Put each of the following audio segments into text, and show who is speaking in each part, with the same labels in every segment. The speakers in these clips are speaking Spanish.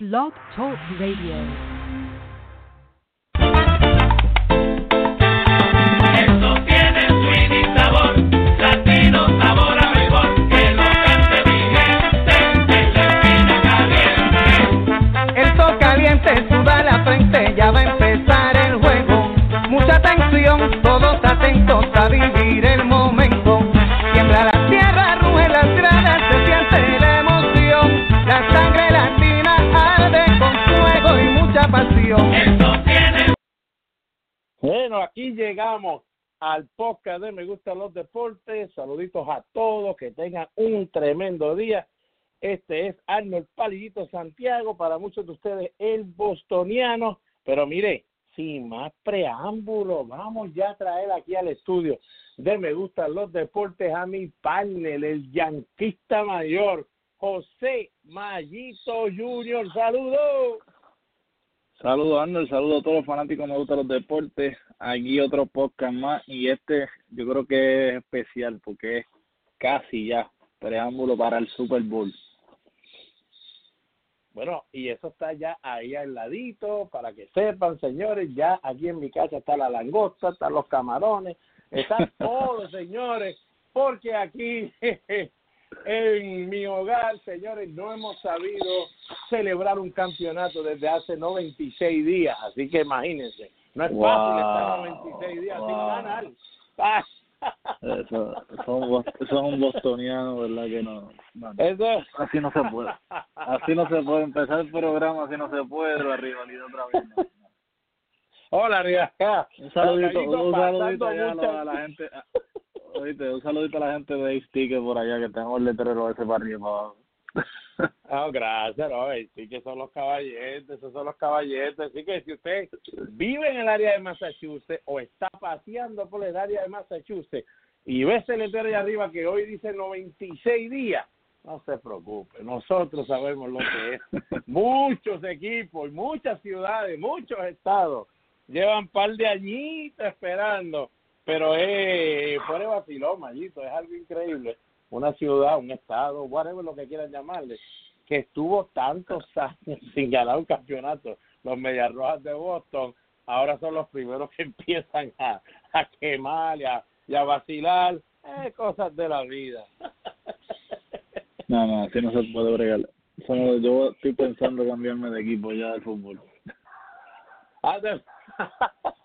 Speaker 1: Blog Talk Radio.
Speaker 2: Esto tiene swing y sabor, latino sabor a mejor, que lo cante mi gente en la esquina caliente.
Speaker 3: Esto caliente suda la frente, ya va a empezar el juego. Mucha atención, todos atentos a vivir el pasión.
Speaker 2: Esto tiene
Speaker 4: Bueno, aquí llegamos al podcast de Me Gustan los Deportes. Saluditos a todos, que tengan un tremendo día. Este es Arnold Palillito Santiago, para muchos de ustedes el bostoniano. Pero mire, sin más preámbulo, vamos ya a traer aquí al estudio de Me Gustan los Deportes a mi partner, el yanquista mayor, José Mayito Junior. Saludos.
Speaker 5: Saludos Arnold, saludos a todos los fanáticos me gustan los deportes. Aquí otro podcast más y este yo creo que es especial porque es casi ya preámbulo para el Super Bowl.
Speaker 4: Bueno, y eso está ya ahí al ladito, para que sepan, señores, ya aquí en mi casa está la langosta, están los camarones, están todos, señores, porque aquí en mi hogar, señores, no hemos sabido celebrar un campeonato desde hace 96 días, así que imagínense, no es fácil estar
Speaker 5: Wow,
Speaker 4: 96 días sin
Speaker 5: wow.
Speaker 4: ganar. Ah,
Speaker 5: Eso, son, son bostonianos, ¿verdad? Que no, no, Así no se puede. Así no se puede empezar el programa, así no se puede, la rivalidad otra vez. no.
Speaker 4: Hola, Riga.
Speaker 5: Un saludito,
Speaker 4: Gallito,
Speaker 5: un
Speaker 4: pasando
Speaker 5: saludito allá a
Speaker 4: muchas-
Speaker 5: la, a la gente. a- Oíste, un saludito a la gente de Sticker por allá que tengo el letrero ese para arriba abajo.
Speaker 4: Ah, gracias, no, sí que son los caballetes, esos son los caballetes. Así que si usted vive en el área de Massachusetts o está paseando por el área de Massachusetts y ve ese letrero ahí arriba que hoy dice 96 días, no se preocupe, nosotros sabemos lo que es. Muchos equipos y muchas ciudades, muchos estados llevan par de añitos esperando, pero es fuera de vacilón, Mayito, es algo increíble. Una ciudad, un estado, whatever lo que quieran llamarle, que estuvo tantos años sin ganar un campeonato. Los Medias Rojas de Boston ahora son los primeros que empiezan a, a quemar y a, y a vacilar. Eh, cosas de la vida.
Speaker 5: No, no, así no se puede bregar. Solo yo estoy pensando cambiarme de equipo ya del fútbol.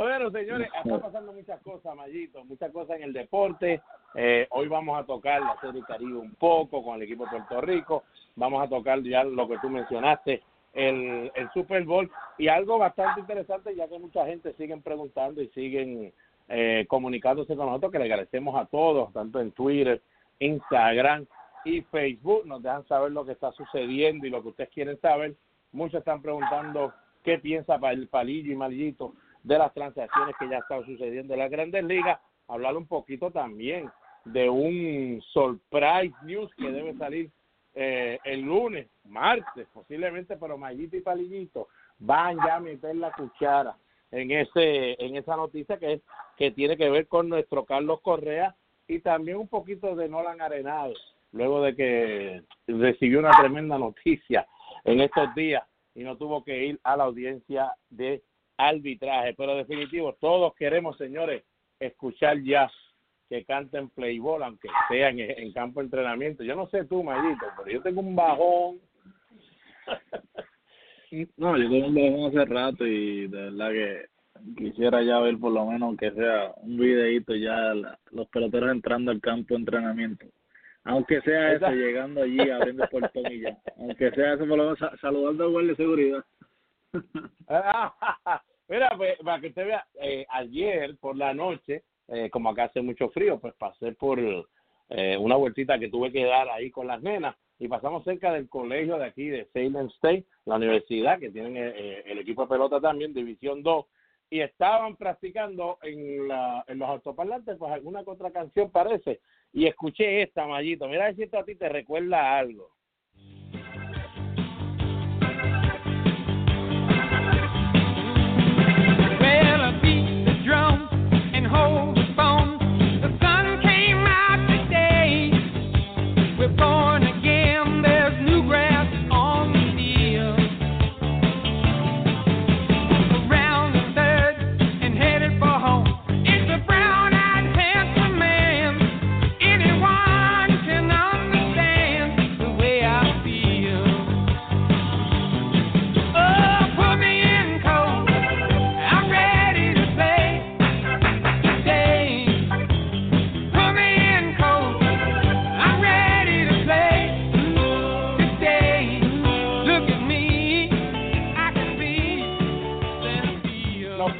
Speaker 4: Bueno, señores, están pasando muchas cosas, Mayito, muchas cosas en el deporte. Eh, hoy vamos a tocar la Serie Caribe un poco con el equipo de Puerto Rico. Vamos a tocar ya lo que tú mencionaste, el, el Super Bowl. Y algo bastante interesante, ya que mucha gente siguen preguntando y siguen eh, comunicándose con nosotros, que le agradecemos a todos, tanto en Twitter, Instagram y Facebook. Nos dejan saber lo que está sucediendo y lo que ustedes quieren saber. Muchos están preguntando qué piensa el Palillo y Malillito de las transacciones que ya están sucediendo en las grandes ligas. Hablar un poquito también de un surprise news que debe salir eh, el lunes, martes, posiblemente, pero Mayito y Palillito van ya a meter la cuchara en ese en esa noticia que es que tiene que ver con nuestro Carlos Correa y también un poquito de Nolan Arenado luego de que recibió una tremenda noticia en estos días y no tuvo que ir a la audiencia de arbitraje. Pero definitivo, todos queremos, señores, escuchar ya que canten playball, aunque sea en, en campo de entrenamiento. Yo no sé tú, Mayito, pero yo tengo un bajón.
Speaker 5: No, yo tengo un bajón hace rato y de verdad que quisiera ya ver por lo menos aunque sea un videito ya la- los peloteros entrando al campo de entrenamiento. Aunque sea eso, llegando allí, abriendo el portón y ya. Aunque sea eso, por lo menos sa- saludando al guardia de seguridad.
Speaker 4: Mira, pues, para que usted vea, eh, ayer por la noche, eh, como acá hace mucho frío, pues pasé por eh, una vueltita que tuve que dar ahí con las nenas y pasamos cerca del colegio de aquí de Salem State, la universidad, que tienen eh, eh, el equipo de pelota también, División 2, y estaban practicando en, la, en los autoparlantes, pues alguna otra canción parece, y escuché esta, Mayito. Mira si esto a ti te recuerda algo.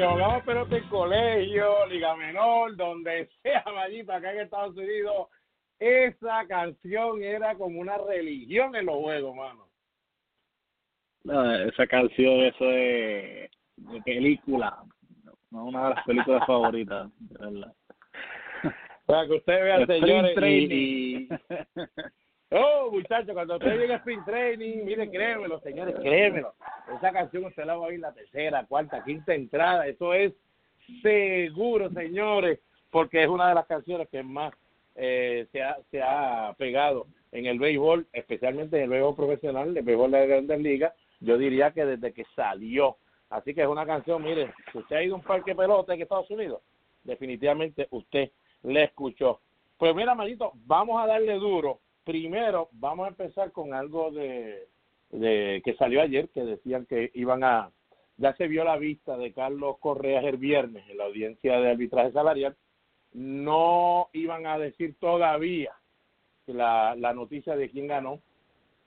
Speaker 4: Que jugamos pelota en colegio, liga menor, donde sea, Mayito, acá en Estados Unidos, esa canción era como una religión en los juegos, mano.
Speaker 5: No, esa canción, eso es de película, una de las películas favoritas, de verdad.
Speaker 4: Para que usted vea,
Speaker 5: Sprint
Speaker 4: señores, y-
Speaker 5: training.
Speaker 4: y, Oh, muchachos, cuando usted llegue a Spring Training, mire, créemelo, señores, créemelo. Esa canción usted la va a oír la tercera, cuarta, quinta entrada. Eso es seguro, señores, porque es una de las canciones que más eh, se, ha, se ha pegado en el béisbol, especialmente en el béisbol profesional, el béisbol de la Grandes Ligas. Yo diría que desde que salió. Así que es una canción, mire, si usted ha ido a un parque pelota en Estados Unidos, definitivamente usted le escuchó. Pues mira, Mayito, vamos a darle duro. Primero, vamos a empezar con algo de, de que salió ayer, que decían que iban a, ya se vio la vista de Carlos Correa el viernes en la audiencia de arbitraje salarial, no iban a decir todavía la, la noticia de quién ganó,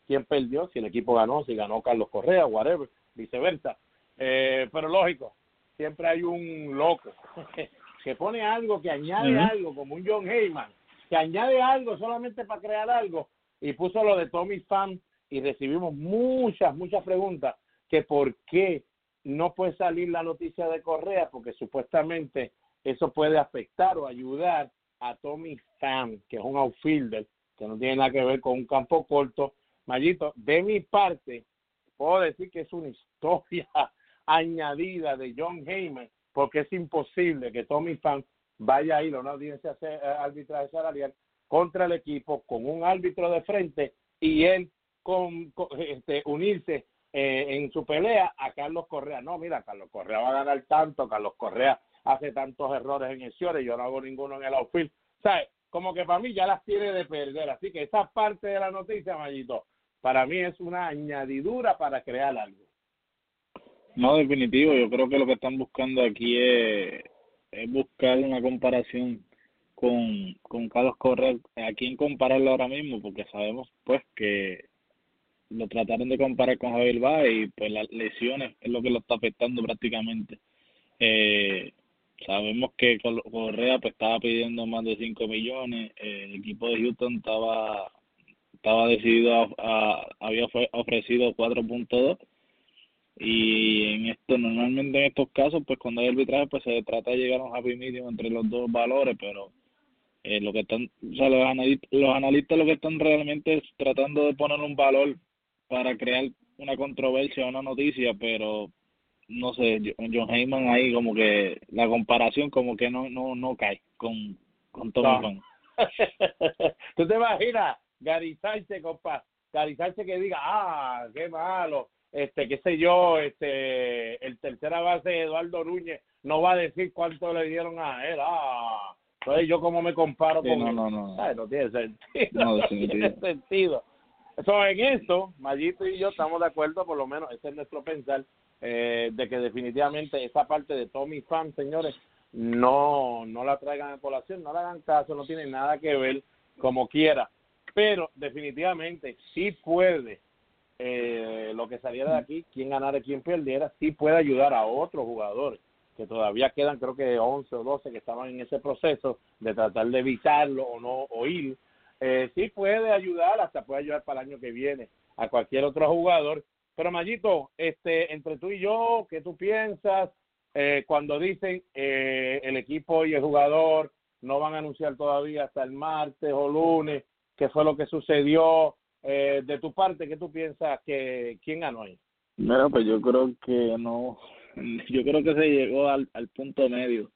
Speaker 4: quién perdió, si el equipo ganó, si ganó Carlos Correa, whatever, viceversa. Eh, pero lógico, siempre hay un loco que pone algo, que añade algo, como un John Heyman, que añade algo solamente para crear algo, y puso lo de Tommy Pham, y recibimos muchas, muchas preguntas, que por qué no puede salir la noticia de Correa, porque supuestamente eso puede afectar o ayudar a Tommy Pham, que es un outfielder, que no tiene nada que ver con un campo corto. Mayito, de mi parte, puedo decir que es una historia añadida de John Heyman, porque es imposible que Tommy Pham vaya a ir a una audiencia eh, arbitraje salarial contra el equipo con un árbitro de frente y él con, con- este, unirse eh, en su pelea a Carlos Correa. No, mira, Carlos Correa va a ganar tanto, Carlos Correa hace tantos errores en el y yo no hago ninguno en el outfield. ¿Sabes? Como que para mí ya las tiene de perder. Así que esa parte de la noticia, Mayito, para mí es una añadidura para crear algo.
Speaker 5: No, definitivo. Yo creo que lo que están buscando aquí es, es buscar una comparación con, con Carlos Correa. ¿A quién compararlo ahora mismo? Porque sabemos pues que lo trataron de comparar con Javier Baez y pues las lesiones es lo que lo está afectando prácticamente. Eh, sabemos que Correa pues estaba pidiendo más de 5 millones. eh, el equipo de Houston estaba estaba decidido a, a- había ofre- ofrecido 4.2 y en esto normalmente en estos casos pues cuando hay arbitraje pues se trata de llegar a un happy medium entre los dos valores pero eh, lo que están o sea los analistas, los analistas lo que están realmente es tratando de poner un valor para crear una controversia una noticia pero no sé John Heyman ahí como que la comparación como que no no no cae con con Tommy
Speaker 4: No. ¿Tú te imaginas Gary Sánchez, compa? Gary Sánchez que diga, ah, qué malo, este, qué sé yo, este, el tercera base Eduardo Núñez no va a decir cuánto le dieron a él, ah, entonces yo cómo me comparo
Speaker 5: Sí,
Speaker 4: con
Speaker 5: no,
Speaker 4: él?
Speaker 5: no, no.
Speaker 4: Ay, no tiene sentido,
Speaker 5: No,
Speaker 4: tiene sentido. So, en esto, Mayito y yo estamos de acuerdo, por lo menos ese es nuestro pensar, eh, de que definitivamente esa parte de Tommy Fan, señores, no, no la traigan a colación, no le hagan caso, no tiene nada que ver como quiera. Pero definitivamente sí puede, eh, lo que saliera de aquí, quien ganara y quien perdiera, sí puede ayudar a otros jugadores, que todavía quedan creo que 11 o 12 que estaban en ese proceso de tratar de evitarlo o no oír. Eh, sí puede ayudar, hasta puede ayudar para el año que viene a cualquier otro jugador. Pero Mayito, este, entre tú y yo, ¿qué tú piensas? Eh, cuando dicen eh, el equipo y el jugador no van a anunciar todavía hasta el martes o lunes qué fue lo que sucedió. Eh, de tu parte, ¿qué tú piensas que quién ganó ahí?
Speaker 5: Mira, pues yo creo que no, yo creo que se llegó al, al punto medio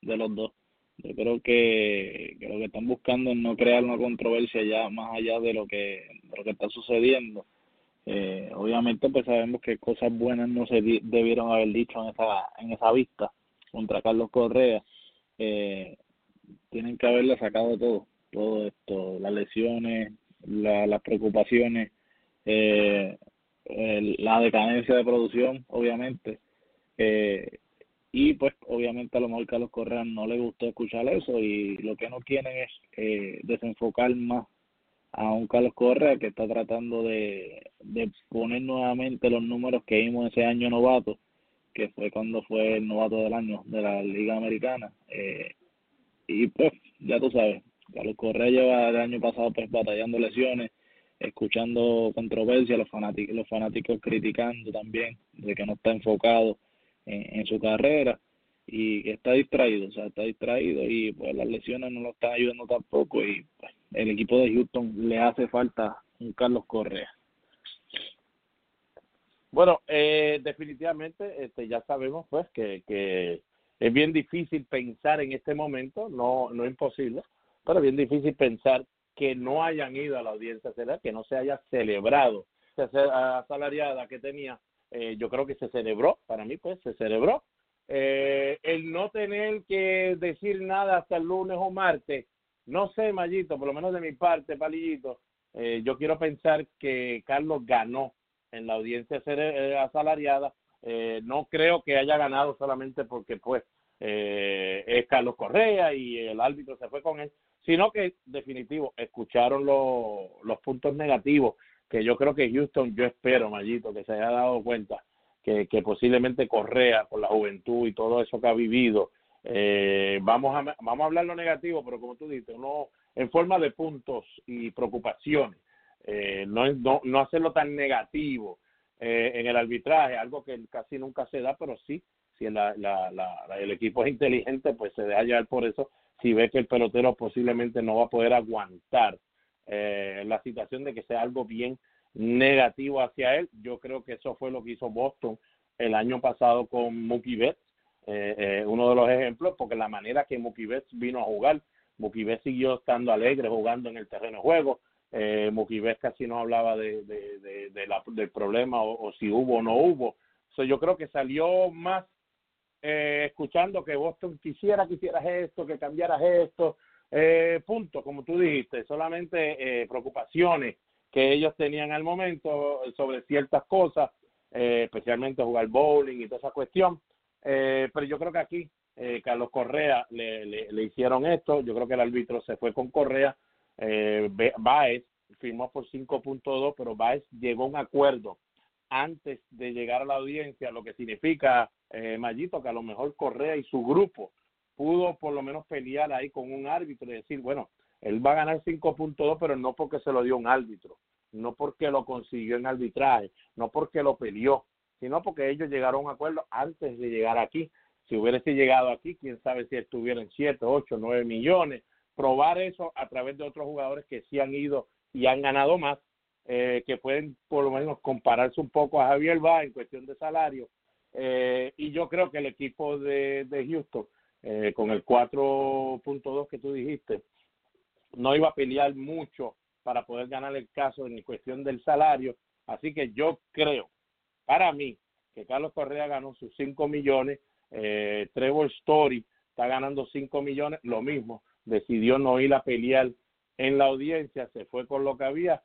Speaker 5: de los dos. Yo creo que, lo que están buscando es no crear una controversia ya más allá de lo que, lo que está sucediendo. Eh, obviamente pues sabemos que cosas buenas no se debieron haber dicho en esa, en esa vista contra Carlos Correa. Eh, tienen que haberle sacado todo, todo esto, las lesiones, la, las preocupaciones, eh, la decadencia de producción, obviamente. Eh, y pues obviamente a lo mejor Carlos Correa no le gustó escuchar eso y lo que no quieren es eh, desenfocar más a un Carlos Correa que está tratando de, de poner nuevamente los números que vimos ese año novato que fue cuando fue el novato del año de la Liga Americana. Eh, y pues, ya tú sabes, Carlos Correa lleva el año pasado pues batallando lesiones, escuchando controversia, los fanáticos, los fanáticos criticando también de que no está enfocado en, su carrera y está distraído, o sea, está distraído y pues las lesiones no lo están ayudando tampoco y pues, el equipo de Houston le hace falta un Carlos Correa.
Speaker 4: Bueno, eh, definitivamente este, ya sabemos pues que, que es bien difícil pensar en este momento, no, no imposible, pero bien difícil pensar que no hayan ido a la audiencia celebrar, que no se haya celebrado esa asalariada que tenía. Eh, yo creo que se celebró, para mí pues se celebró. Eh, el no tener que decir nada hasta el lunes o martes, no sé, Mayito, por lo menos de mi parte, Palillito, eh, yo quiero pensar que Carlos ganó en la audiencia eh, asalariada. No creo que haya ganado solamente porque pues eh, es Carlos Correa y el árbitro se fue con él, sino que definitivo escucharon los puntos negativos que yo creo que Houston, yo espero, Mayito, que se haya dado cuenta que, que posiblemente Correa por la juventud y todo eso que ha vivido, eh, vamos a vamos a hablar lo negativo, pero como tú dices, no en forma de puntos y preocupaciones eh, no, no, no hacerlo tan negativo eh, en el arbitraje, algo que casi nunca se da, pero sí, si la, la, la, el equipo es inteligente, pues se deja llevar por eso. Si ve que el pelotero posiblemente no va a poder aguantar eh, la situación de que sea algo bien negativo hacia él, yo creo que eso fue lo que hizo Boston el año pasado con Mookie Betts, eh, eh, uno de los ejemplos, porque la manera que Mookie Betts vino a jugar, Mookie Betts siguió estando alegre jugando en el terreno de juego, eh, casi no hablaba de, de, de, la, del problema o, si hubo o no hubo. So, yo creo que salió más eh, escuchando que Boston quisiera que hicieras esto, que cambiaras esto, eh, punto, como tú dijiste, solamente eh, preocupaciones que ellos tenían al momento sobre ciertas cosas, eh, especialmente jugar bowling y toda esa cuestión. Eh, pero yo creo que aquí eh, Carlos Correa le, le, le, hicieron esto, yo creo que el árbitro se fue con Correa eh, Baez firmó por 5.2, pero Baez llegó a un acuerdo antes de llegar a la audiencia, lo que significa, eh, Mayito, que a lo mejor Correa y su grupo pudo por lo menos pelear ahí con un árbitro y decir, bueno, él va a ganar 5.2, pero no porque se lo dio un árbitro, no porque lo consiguió en arbitraje, no porque lo peleó, sino porque ellos llegaron a un acuerdo antes de llegar aquí. Si hubiese llegado aquí, quién sabe si estuvieran 7, 8, 9 millones, probar eso a través de otros jugadores que sí han ido y han ganado más, eh, que pueden por lo menos compararse un poco a Javier Va en cuestión de salario. Eh, y yo creo que el equipo de, de Houston, eh, con el 4.2 que tú dijiste, no iba a pelear mucho para poder ganar el caso en cuestión del salario. Así que yo creo, para mí, que Carlos Correa ganó sus 5 millones, eh, Trevor Story está ganando 5 millones, lo mismo decidió no ir a pelear en la audiencia, se fue con lo que había.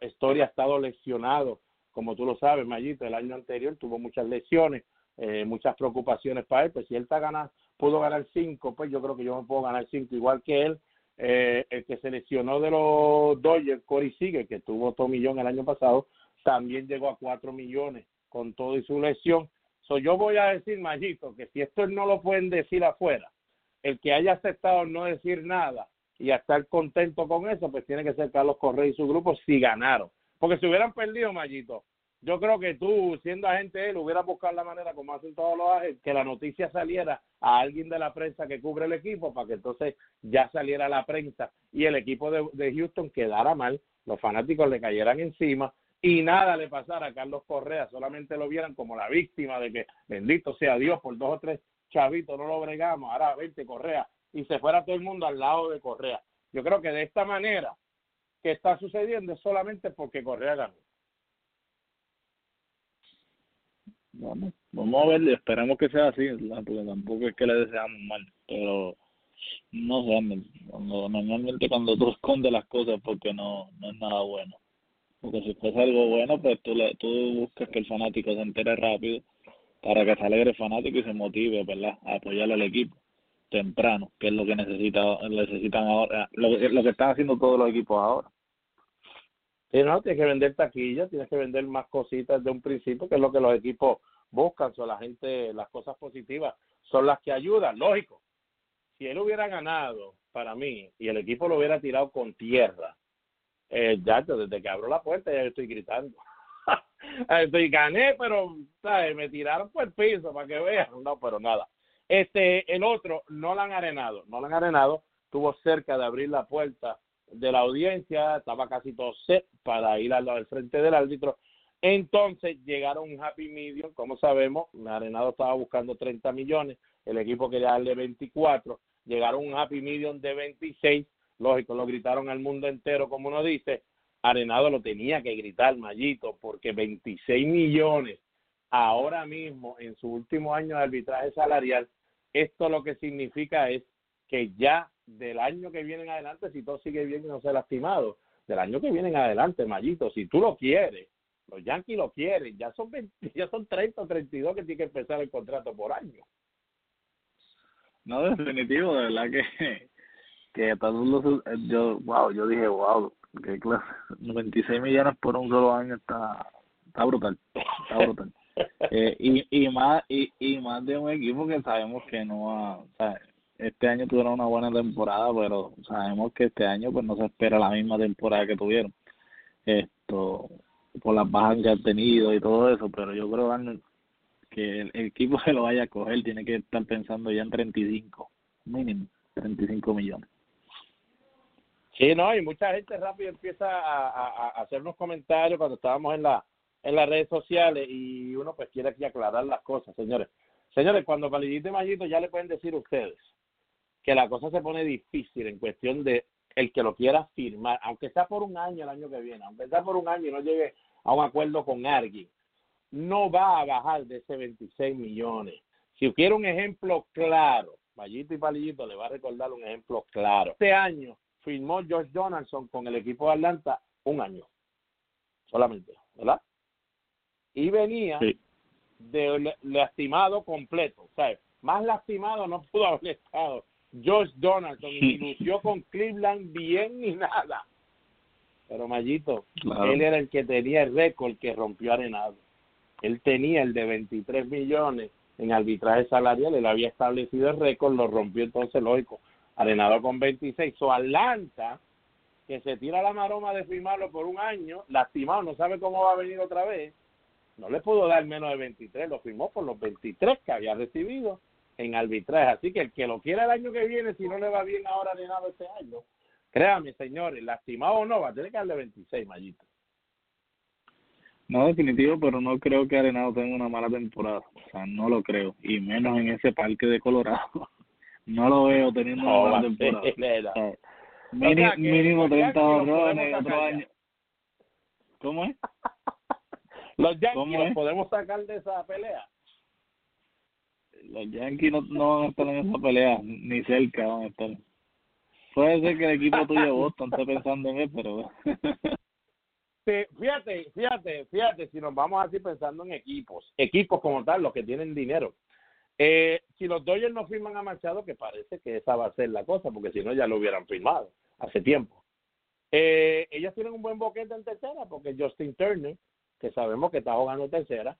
Speaker 4: Story ha estado lesionado, como tú lo sabes, Mayito, el año anterior tuvo muchas lesiones, eh, muchas preocupaciones para él, pues si él está ganando, pudo ganar cinco, pues yo creo que yo me puedo ganar cinco igual que él. Eh, el que se lesionó de los Dodgers, Corey Sigue, que tuvo otro millón el año pasado, también llegó a cuatro millones con todo y su lesión. So, yo voy a decir, Mayito, que si esto no lo pueden decir afuera, el que haya aceptado no decir nada y a estar contento con eso, pues tiene que ser Carlos Correa y su grupo si ganaron. Porque si hubieran perdido, Mayito, yo creo que tú, siendo agente de él, hubieras buscado la manera, como hacen todos los agentes, que la noticia saliera a alguien de la prensa que cubre el equipo para que entonces ya saliera la prensa y el equipo de, Houston quedara mal, los fanáticos le cayeran encima y nada le pasara a Carlos Correa, solamente lo vieran como la víctima de que bendito sea Dios por dos o tres Chavito, no lo bregamos, ahora vente Correa, y se fuera todo el mundo al lado de Correa. Yo creo que de esta manera que está sucediendo es solamente porque Correa ganó.
Speaker 5: Bueno, vamos a ver, esperamos que sea así, porque tampoco es que le deseamos mal, pero no sé, cuando, normalmente cuando tú escondes las cosas porque no, no es nada bueno. Porque si fuese algo bueno, pues tú, le, tú buscas que el fanático se entere rápido para que se alegre el fanático y se motive, ¿verdad? A apoyar al equipo temprano, que es lo que necesita, necesitan ahora, lo, lo que están haciendo todos los equipos ahora.
Speaker 4: Sí, no, tienes que vender taquillas, tienes que vender más cositas de un principio, que es lo que los equipos buscan, son la gente, las cosas positivas son las que ayudan, lógico. Si él hubiera ganado, para mí, y el equipo lo hubiera tirado con tierra, eh, ya desde que abro la puerta ya estoy gritando. estoy gané, pero ¿sabes? me tiraron por el piso para que vean. No, pero nada. Este, el otro no lo han arenado, no lo han arenado, estuvo cerca de abrir la puerta de la audiencia, estaba casi todo set para ir al, al frente del árbitro. Entonces llegaron un happy medium, como sabemos, Arenado estaba buscando 30 millones, el equipo quería darle 24, llegaron un happy medium de 26, lógico, lo gritaron al mundo entero, como uno dice, Arenado lo tenía que gritar, Mallito, porque 26 millones ahora mismo, en su último año de arbitraje salarial, esto lo que significa es que ya del año que viene en adelante, si todo sigue bien y no se ha lastimado, del año que viene en adelante, Mallito, si tú lo quieres, los Yankees lo quieren, ya son 20, ya son 30 o 32 que tiene que empezar el contrato por año.
Speaker 5: No, definitivo, de verdad que, que todos yo, wow, yo dije, wow, qué clase, 96 millones por un solo año está, está brutal, está brutal. eh, y, y más y, y más de un equipo que sabemos que no va, o este año tuvieron una buena temporada, pero sabemos que este año pues no se espera la misma temporada que tuvieron. Esto por las bajas que han tenido y todo eso, pero yo creo que el, equipo que lo vaya a coger tiene que estar pensando ya en 35, mínimo 35 millones.
Speaker 4: Sí, no, y mucha gente rápido empieza a, a, a hacernos comentarios cuando estábamos en la en las redes sociales y uno pues quiere aquí aclarar las cosas, señores. Señores, cuando Validito y Mallito ya le pueden decir ustedes que la cosa se pone difícil en cuestión de el que lo quiera firmar, aunque sea por un año el año que viene, aunque sea por un año y no llegue a un acuerdo con alguien, no va a bajar de ese 26 millones. Si quiere un ejemplo claro, Mallito y Palillito le va a recordar un ejemplo claro. Este año firmó George Donaldson con el equipo de Atlanta un año, solamente, ¿verdad? Y venía
Speaker 5: Sí.
Speaker 4: de lastimado completo, o sea, más lastimado no pudo haber estado George Donaldson y ni lució con Cleveland bien ni nada. Pero Mallito,
Speaker 5: Claro.
Speaker 4: él era el que tenía el récord que rompió Arenado. Él tenía el de 23 millones en arbitraje salarial, él había establecido el récord, lo rompió entonces, lógico, Arenado con 26. So Atlanta, que se tira la maroma de firmarlo por un año, lastimado, no sabe cómo va a venir otra vez, no le pudo dar menos de 23, lo firmó por los 23 que había recibido en arbitraje. Así que el que lo quiera el año que viene, si no le va bien ahora de nada este año, créame, señores, lastimado o no, va a tener que darle 26, Mallito.
Speaker 5: No, definitivo, pero no creo que Arenado tenga una mala temporada. O sea, no lo creo. Y menos en ese parque de Colorado. No lo veo teniendo una
Speaker 4: No,
Speaker 5: mala temporada.
Speaker 4: ser, ¿verdad?
Speaker 5: O sea,
Speaker 4: O
Speaker 5: mini-
Speaker 4: sea, que
Speaker 5: mínimo
Speaker 4: los
Speaker 5: 30
Speaker 4: Yankees los
Speaker 5: honrones
Speaker 4: podemos
Speaker 5: otro año. ¿Cómo es?
Speaker 4: Los Yankees
Speaker 5: ¿Cómo
Speaker 4: los
Speaker 5: es?
Speaker 4: podemos sacar de esa pelea.
Speaker 5: Los Yankees no, no van a estar en esa pelea, ni cerca van a estar. Puede ser que el equipo tuyo Boston esté pensando en él, pero
Speaker 4: Sí, fíjate, fíjate, fíjate, si nos vamos así pensando en equipos, equipos como tal, los que tienen dinero. Eh, si los Dodgers no firman a Machado, que parece que esa va a ser la cosa, porque si no ya lo hubieran firmado hace tiempo. Eh, ellos tienen un buen boquete en tercera, porque Justin Turner, que sabemos que está jugando tercera,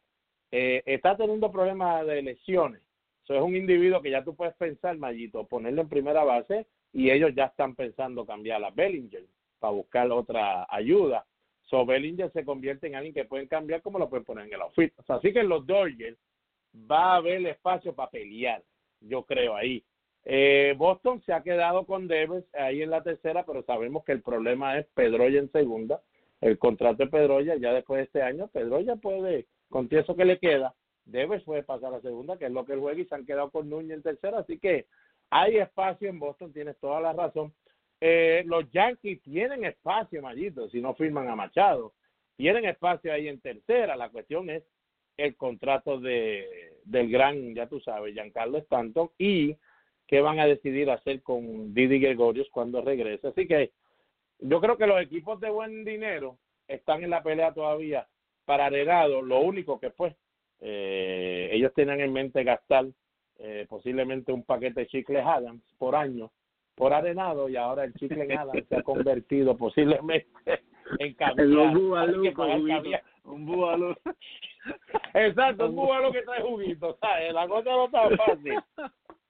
Speaker 4: eh, está teniendo problemas de lesiones. Eso es un individuo que ya tú puedes pensar, Mayito, ponerlo en primera base y ellos ya están pensando cambiar a Bellinger para buscar otra ayuda. So Bellinger se convierte en alguien que pueden cambiar como lo pueden poner en el outfit. Así que en los Dodgers va a haber espacio para pelear, yo creo ahí. Eh, Boston se ha quedado con Devers ahí en la tercera, pero sabemos que el problema es Pedroya en segunda. El contrato de Pedroya, ya después de este año, Pedroya puede, con eso que le queda, Devers puede pasar a segunda, que es lo que él juega, y se han quedado con Núñez en tercera. Así que hay espacio en Boston, tienes toda la razón. Eh, los Yankees tienen espacio, Mallito, si no firman a Machado. Tienen espacio ahí en tercera. La cuestión es el contrato de del gran, ya tú sabes, Giancarlo Stanton y qué van a decidir hacer con Didi Gregorius cuando regrese. Así que yo creo que los equipos de buen dinero están en la pelea todavía para Arenado. Lo único que pues eh, ellos tienen en mente gastar eh, posiblemente un paquete de chicles Adams por año por Arenado y ahora el chicle en Adams se ha convertido posiblemente en caviar.
Speaker 5: Un bubalú.
Speaker 4: Exacto, un cubano que trae juguito, ¿sabes? La cosa no está fácil.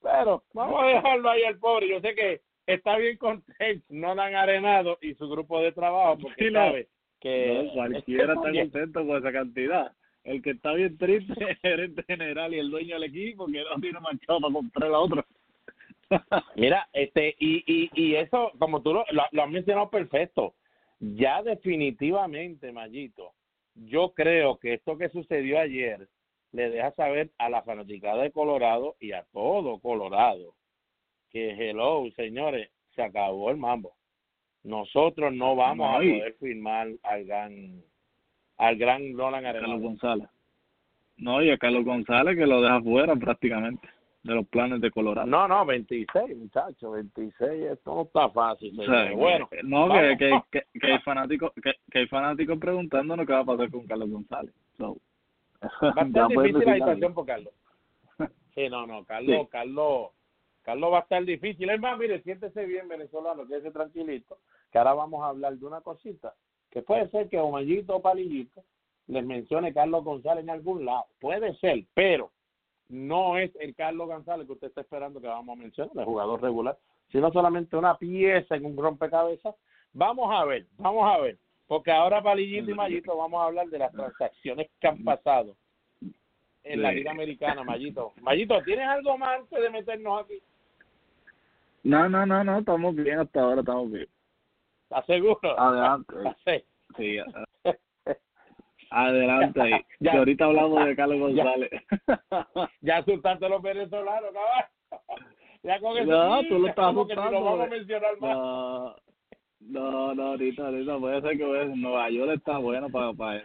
Speaker 4: Pero vamos a dejarlo ahí al pobre. Yo sé que está bien contento, no la han arenado y su grupo de trabajo porque
Speaker 5: Sí, no.
Speaker 4: sabe que
Speaker 5: No, cualquiera está contento con esa cantidad. El que está bien triste es el gerente general y el dueño del equipo que no tiene manchado para comprar la otra.
Speaker 4: Mira, este, y, y, y eso, como tú lo, lo, lo has mencionado perfecto, ya definitivamente, Mayito, yo creo que esto que sucedió ayer le deja saber a la fanaticada de Colorado y a todo Colorado que, hello, señores, se acabó el mambo. Nosotros no vamos
Speaker 5: No,
Speaker 4: a poder firmar al gran, al gran Nolan
Speaker 5: Carlos
Speaker 4: Arenado.
Speaker 5: González. No, y a Carlos González que lo deja fuera prácticamente de los planes de Colorado.
Speaker 4: No, no, 26, muchachos, 26, esto no está fácil.
Speaker 5: O sea,
Speaker 4: señores. bueno,
Speaker 5: que- no, que, que, que, que hay fanáticos que, que hay fanáticos preguntándonos qué va a pasar con Carlos González. So,
Speaker 4: Va a
Speaker 5: puedes
Speaker 4: difícil la situación por Carlos. Sí, no, no, Carlos,
Speaker 5: Sí.
Speaker 4: Carlos, Carlos va a estar difícil. Es más, mire, siéntese bien, venezolano, quédese tranquilito, que ahora vamos a hablar de una cosita, que puede ser que Omayito o Palillito les mencione Carlos González en algún lado. Puede ser, pero no es el Carlos González que usted está esperando que vamos a mencionar, el jugador regular, sino solamente una pieza en un rompecabezas. Vamos a ver, vamos a ver, porque ahora Palillito y Mayito vamos a hablar de las transacciones que han pasado en la. Liga Americana, Mayito. Mayito, ¿tienes algo más antes de meternos aquí?
Speaker 5: No, no, no, no, estamos bien hasta ahora, estamos bien.
Speaker 4: ¿Estás seguro?
Speaker 5: Adelante.
Speaker 4: Sí.
Speaker 5: Sí, a- adelante ahí.
Speaker 4: Ya.
Speaker 5: Que ahorita hablamos de Carlos
Speaker 4: Ya.
Speaker 5: González.
Speaker 4: Ya asustaste a los venezolanos, cabrón. Ya con eso.
Speaker 5: No, tú lo
Speaker 4: ya
Speaker 5: estás asustando,
Speaker 4: lo vamos a mencionar más.
Speaker 5: No, no, no, ahorita, ahorita puede ser que pues, Nueva York está bueno para, para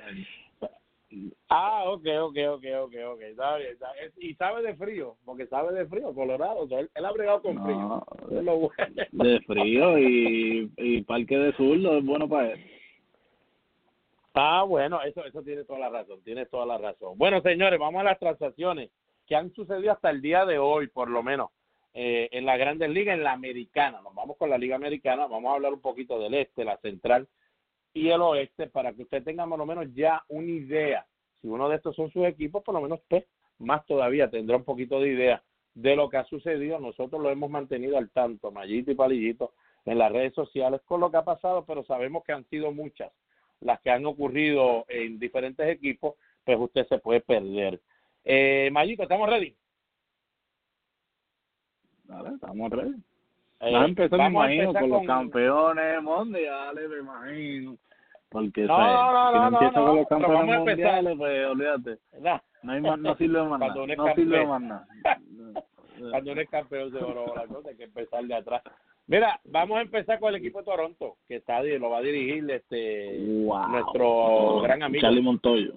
Speaker 4: Ah, ok, ok, ok, ok, ok. Está bien, está bien. Y sabe de frío, porque sabe de frío, Colorado. O sea, él, él ha bregado con frío.
Speaker 5: no,
Speaker 4: Eso es lo bueno.
Speaker 5: de frío y, y Parque de Zurdo es bueno para él.
Speaker 4: Ah, bueno, eso, eso tiene toda la razón, tiene toda la razón. Bueno, señores, vamos a las transacciones que han sucedido hasta el día de hoy, por lo menos, eh, en la Grandes Ligas, en la Americana. Nos vamos con la Liga Americana, vamos a hablar un poquito del este, la central y el oeste, para que usted tenga por lo menos ya una idea. Si uno de estos son sus equipos, por lo menos usted más todavía tendrá un poquito de idea de lo que ha sucedido. Nosotros lo hemos mantenido al tanto, Mayito y Palillito, en las redes sociales con lo que ha pasado, pero sabemos que han sido muchas las que han ocurrido en diferentes equipos, pues usted se puede perder. Eh, ¿estamos ready?
Speaker 5: Vale, estamos ready.
Speaker 4: Eh,
Speaker 5: Vas a empezar, me imagino,
Speaker 4: empezar
Speaker 5: con los campeones mundiales, me imagino. Porque,
Speaker 4: No, no,
Speaker 5: si
Speaker 4: no,
Speaker 5: no,
Speaker 4: no,
Speaker 5: empieza
Speaker 4: no,
Speaker 5: con los campeones mundiales, pues olvídate. No, hay más, no sirve más nada. No sirve más nada.
Speaker 4: Cuando eres campeón de oro, la cosa hay que empezar de atrás. Mira, vamos a empezar con el equipo de Toronto, que está lo va a dirigir este
Speaker 5: Wow.
Speaker 4: nuestro gran amigo
Speaker 5: Charlie Montoyo.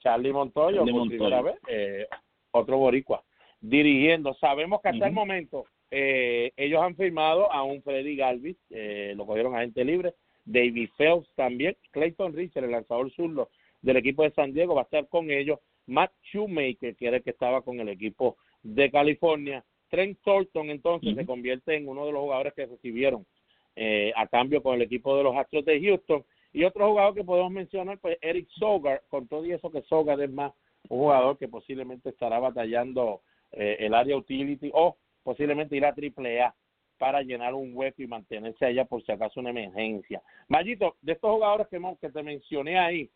Speaker 4: Charlie Montoyo,
Speaker 5: Charlie
Speaker 4: por
Speaker 5: Montoyo.
Speaker 4: primera vez, eh, otro boricua, dirigiendo. Sabemos que hasta el
Speaker 5: Ujú.
Speaker 4: momento eh, ellos han firmado a un Freddy Galvis, eh, lo cogieron a gente libre, David Phelps también, Clayton Richard, el lanzador zurdo del equipo de San Diego, va a estar con ellos, Matt Shoemaker, que era el que estaba con el equipo de California, Trent Thornton entonces se convierte en uno de los jugadores que recibieron eh, a cambio con el equipo de los Astros de Houston, y otro jugador que podemos mencionar, pues Eric Sogar, con todo y eso que Sogar es más un jugador que posiblemente estará batallando eh, el área utility o posiblemente ir a triple A para llenar un hueco y mantenerse allá por si acaso una emergencia. Mayito, de estos jugadores que, que te mencioné ahí,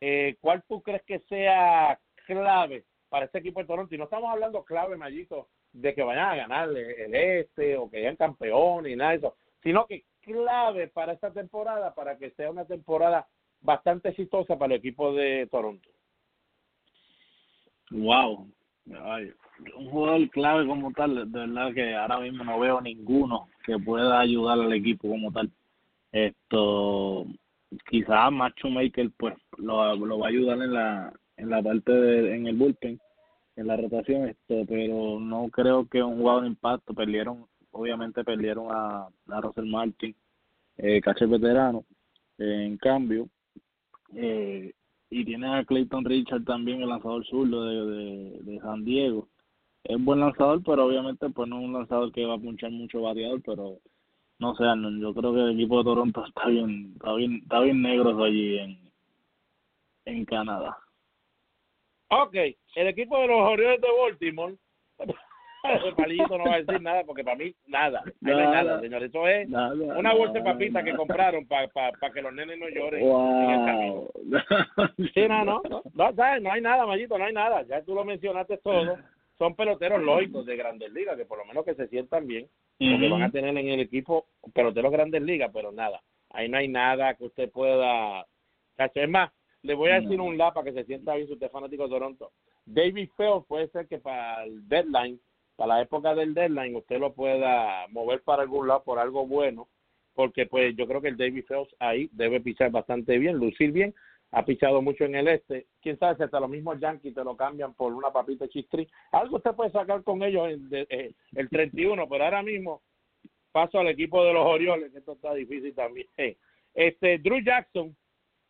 Speaker 4: eh, ¿cuál tú crees que sea clave para este equipo de Toronto? Y no estamos hablando clave, Mayito, de que vayan a ganar el este o que sean campeones y nada de eso, sino que clave para esta temporada, para que sea una temporada bastante exitosa para el equipo de Toronto.
Speaker 5: Wow. Ay, un jugador clave como tal, de verdad que ahora mismo no veo ninguno que pueda ayudar al equipo como tal. Esto, quizás Macho Maker pues lo, lo va a ayudar en la en la parte de, en el bullpen, en la rotación, esto, pero no creo que un jugador de impacto perdieron, obviamente perdieron a, a Russell Martin, eh, catcher veterano, en cambio, eh, y tiene a Clayton Richard también, el lanzador zurdo de, de, San Diego. Es buen lanzador, pero obviamente pues no es un lanzador que va a punchar mucho bateador, pero no sé, yo creo que el equipo de Toronto está bien, está bien, está bien negro allí en, en Canadá.
Speaker 4: Ok, el equipo de los Orioles de Baltimore, el palito no va a decir nada porque para mí nada, ahí no hay
Speaker 5: Nada.
Speaker 4: nada, señor. Eso es
Speaker 5: Nada,
Speaker 4: una bolsa de papitas que compraron para que los nenes no lloren.
Speaker 5: Wow.
Speaker 4: Sí, no, no, no, no, ¿sabes? no hay nada, Mayito, no hay nada. Ya tú lo mencionaste todo. Son peloteros lógicos de Grandes Ligas, que por lo menos que se sientan bien, porque
Speaker 5: Ujú.
Speaker 4: van a tener en el equipo peloteros Grandes Ligas, pero nada. Ahí no hay nada que usted pueda. Es más, le voy a decir un la para que se sienta bien si usted es fanático de Toronto. David Field puede ser que para el deadline, para la época del deadline, usted lo pueda mover para algún lado por algo bueno, porque pues yo creo que el David Fields ahí debe pichar bastante bien, lucir bien, ha pichado mucho en el este, quién sabe si hasta los mismos Yankees te lo cambian por una papita chistri, algo usted puede sacar con ellos en- de- eh, el 31, pero ahora mismo paso al equipo de los Orioles, esto está difícil también. Este Drew Jackson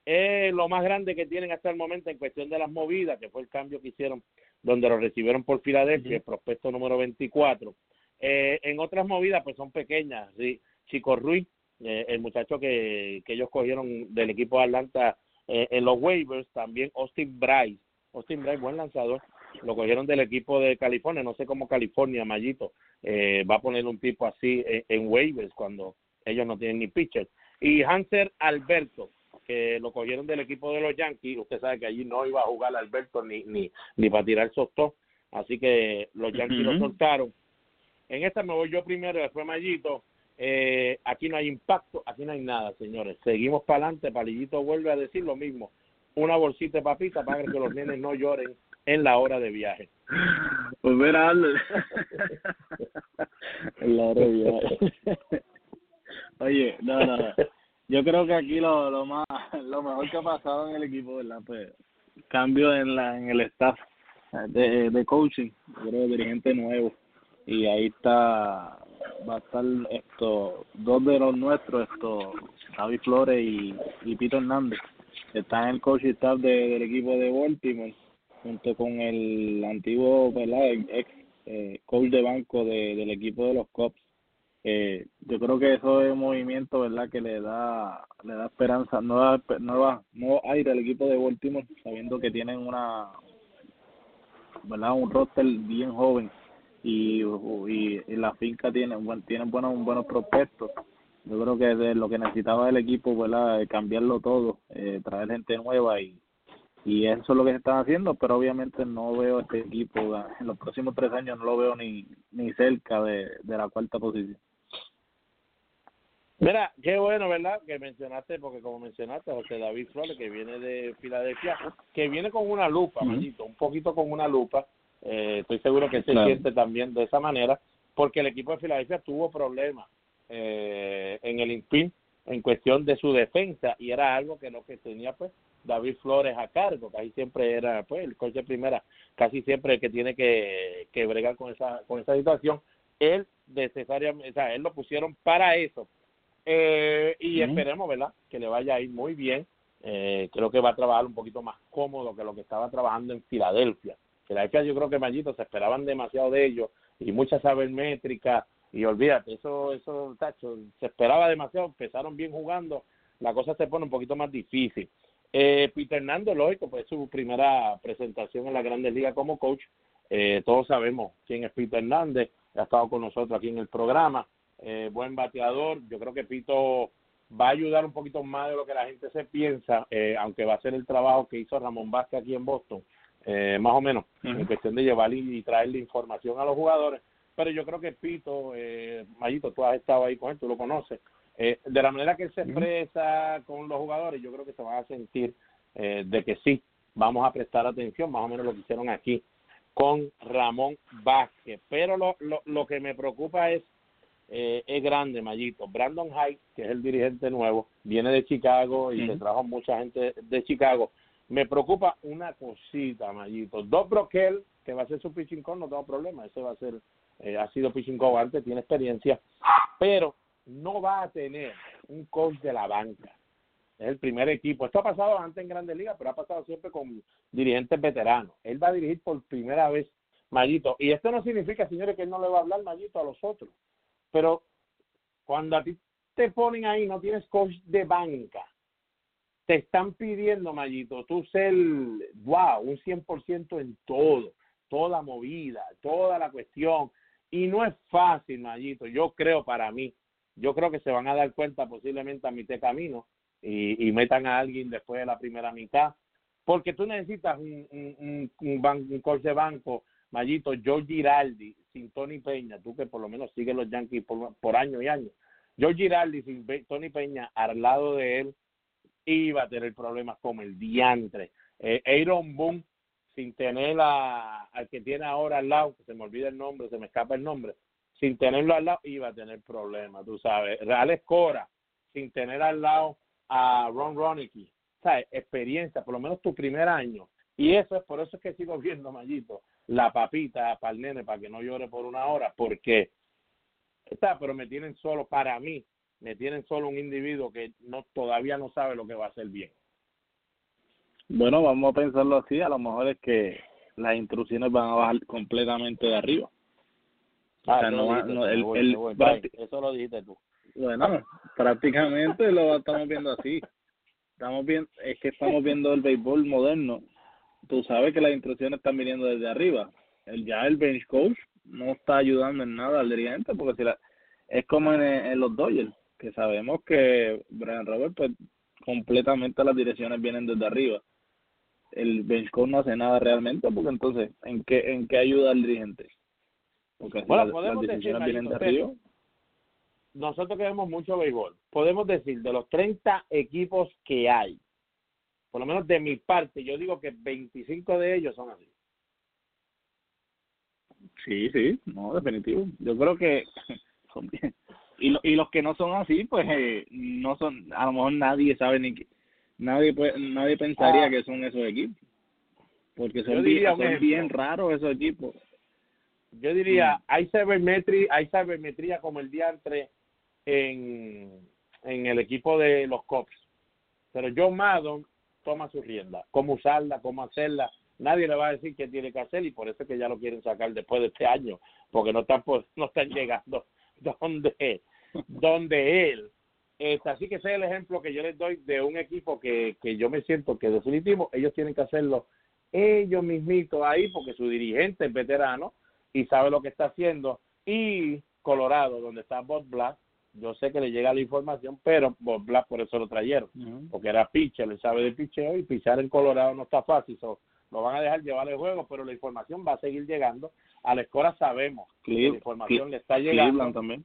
Speaker 4: es lo más grande que tienen hasta el momento en cuestión de las movidas, que fue el cambio que hicieron donde lo recibieron por Filadelfia, el prospecto número 24. Eh, en otras movidas, pues son pequeñas. ¿sí? Chico Ruiz, eh, el muchacho que, que ellos cogieron del equipo de Atlanta eh, en los waivers, también Austin Bryce. Austin Bryce, buen lanzador. Lo cogieron del equipo de California. No sé cómo California, Mayito, eh, va a poner un tipo así en, en waivers cuando ellos no tienen ni pitcher. Y Hanser Alberto, que lo cogieron del equipo de los Yankees. Usted sabe que allí no iba a jugar Alberto ni, ni, ni para tirar sostó. Así que los Yankees lo soltaron. En esta me voy yo primero, después Mayito. Eh, aquí no hay impacto, aquí no hay nada, señores. Seguimos para adelante. Palillito vuelve a decir lo mismo. Una bolsita de papita para que los nenes no lloren en la hora de viaje.
Speaker 5: Pues mira. En la hora de viaje. Oye, no, no, no. Yo creo que aquí lo, lo más, lo mejor que ha pasado en el equipo, ¿verdad? Pues cambio en la, en el staff de, de coaching, yo creo dirigente nuevo y ahí está va a estar esto dos de los nuestros esto Javi Flores y, y Pito Hernández están en el coaching staff de- del equipo de Baltimore junto con el antiguo ¿verdad? ex eh, coach de banco de, del equipo de los Cubs eh, yo creo que eso es un movimiento verdad que le da le da esperanza nueva nueva nuevo aire al equipo de Baltimore sabiendo que tienen una verdad un roster bien joven y, y, la finca tiene buen, tienen buenos buenos prospectos. Yo creo que de lo que necesitaba el equipo verdad cambiarlo todo eh, traer gente nueva y y eso es lo que se están haciendo pero obviamente no veo este equipo en los próximos tres años no lo veo ni ni cerca de, de la cuarta posición
Speaker 4: Mira, qué bueno, ¿verdad? Que mencionaste, porque como mencionaste, José David Flores, que viene de Filadelfia, que viene con una lupa. Mayito, un poquito con una lupa. Eh, estoy seguro que se
Speaker 5: Claro.
Speaker 4: siente también de esa manera, porque el equipo de Filadelfia tuvo problemas eh, en el INPIN en cuestión de su defensa, y era algo que lo que tenía, pues, David Flores a cargo, casi siempre era, pues, el coche de primera, casi siempre el que tiene que, que bregar con esa, con esa situación. Él, necesariamente, o sea, él lo pusieron para eso, eh, y esperemos, ¿verdad? Que le vaya a ir muy bien. Eh, creo que va a trabajar un poquito más cómodo que lo que estaba trabajando en Filadelfia. Filadelfia yo creo que Mayito se esperaban demasiado de ellos y mucha sabermétrica y olvídate, eso, eso, tacho, se esperaba demasiado, empezaron bien jugando, la cosa se pone un poquito más difícil. Eh, Peter Hernández, lógico, pues es su primera presentación en la Grandes Ligas como coach. Eh, todos sabemos quién es Peter Hernández, ha estado con nosotros aquí en el programa eh, buen bateador. Yo creo que Pito va a ayudar un poquito más de lo que la gente se piensa, eh, aunque va a ser el trabajo que hizo Ramón Vázquez aquí en Boston, eh, más o menos, en cuestión de llevar y, y traerle información a los jugadores. Pero yo creo que Pito, eh, Mayito, tú has estado ahí con él, tú lo conoces. Eh, de la manera que él se expresa con los jugadores, yo creo que se van a sentir eh, de que sí, vamos a prestar atención, más o menos lo que hicieron aquí con Ramón Vázquez. Pero lo, lo, lo que me preocupa es eh, es grande, Mayito. Brandon Hyde, que es el dirigente nuevo, viene de Chicago y se trajo mucha gente de Chicago. Me preocupa una cosita, Mayito. Doc Broquel, que va a ser su pitching coach, no tengo problema. Ese va a ser, eh, ha sido pitching coach antes, tiene experiencia, pero no va a tener un coach de la banca. Es el primer equipo. Esto ha pasado antes en Grandes Ligas, pero ha pasado siempre con dirigentes veteranos. Él va a dirigir por primera vez, Mayito. Y esto no significa, señores, que él no le va a hablar, Mayito, a los otros pero cuando a ti te ponen ahí no tienes coach de banca te están pidiendo, Mayito, tú ser, wow, un 100% en todo, toda movida, toda la cuestión. Y no es fácil, Mayito, yo creo para mí, yo creo que se van a dar cuenta posiblemente a mitad camino y, y metan a alguien después de la primera mitad, porque tú necesitas un, un, un, un, de banco, Mayito, George Giraldi, sin Tony Peña, tú que por lo menos sigues los Yankees por, por años y años, George Giraldi sin Tony Peña al lado de él, iba a tener problemas como el diantre. Eh, Aaron Boone, sin tener a, al que tiene ahora al lado, que se me olvida el nombre, se me escapa el nombre, sin tenerlo al lado, iba a tener problemas, tú sabes. Real Cora, sin tener al lado a Ron Ronicky, ¿sabes? Experiencia, por lo menos tu primer año. Y eso es por eso es que sigo viendo, Mayito, la papita para el nene, para que no llore por una hora, porque está, pero me tienen solo para mí me tienen solo un individuo que no todavía no sabe lo que va a hacer bien.
Speaker 5: Bueno, vamos a pensarlo así, a lo mejor es que las intrusiones van a bajar completamente de arriba.
Speaker 4: Ah, no, el, eso lo dijiste tú.
Speaker 5: Bueno, prácticamente lo estamos viendo así. Estamos viendo, es que estamos viendo el béisbol moderno. Tú sabes que las intrusiones están viniendo desde arriba. El, ya el bench coach no está ayudando en nada al dirigente porque si la, es como en, en los Dodgers que sabemos que Brian Robert, pues completamente las direcciones vienen desde arriba. El bench coach no hace nada realmente, porque entonces, ¿en qué, en qué ayuda al dirigente? Porque
Speaker 4: bueno, podemos decir, vienen de arriba. Nosotros queremos mucho béisbol. Podemos decir, de los 30 equipos que hay, por lo menos de mi parte, yo digo que 25 de ellos son así.
Speaker 5: Sí, sí, no, definitivo. Yo creo que son bien, y, y los que no son así pues eh, no son a lo mejor nadie sabe ni que nadie puede, nadie pensaría ah. que son esos equipos porque son, bien, son bien raros esos equipos
Speaker 4: yo diría mm. hay sabermetría hay sabermetría como el diantre en en el equipo de los Cops pero John Maddon toma su rienda cómo usarla cómo hacerla nadie le va a decir qué tiene que hacer y por eso es que ya lo quieren sacar después de este año porque no están no están llegando donde, donde él está. Así que ese es el ejemplo que yo les doy de un equipo que, que yo me siento que definitivo ellos tienen que hacerlo ellos mismitos ahí porque su dirigente es veterano y sabe lo que está haciendo. Y Colorado, donde está Bob Black, yo sé que le llega la información, pero Black por eso lo trajeron, porque era pitcher, le sabe de picheo y pichar en Colorado no está fácil. So, lo van a dejar llevar el juego, pero la información va a seguir llegando. A la escuela sabemos que la información le está llegando.
Speaker 5: Cleveland también.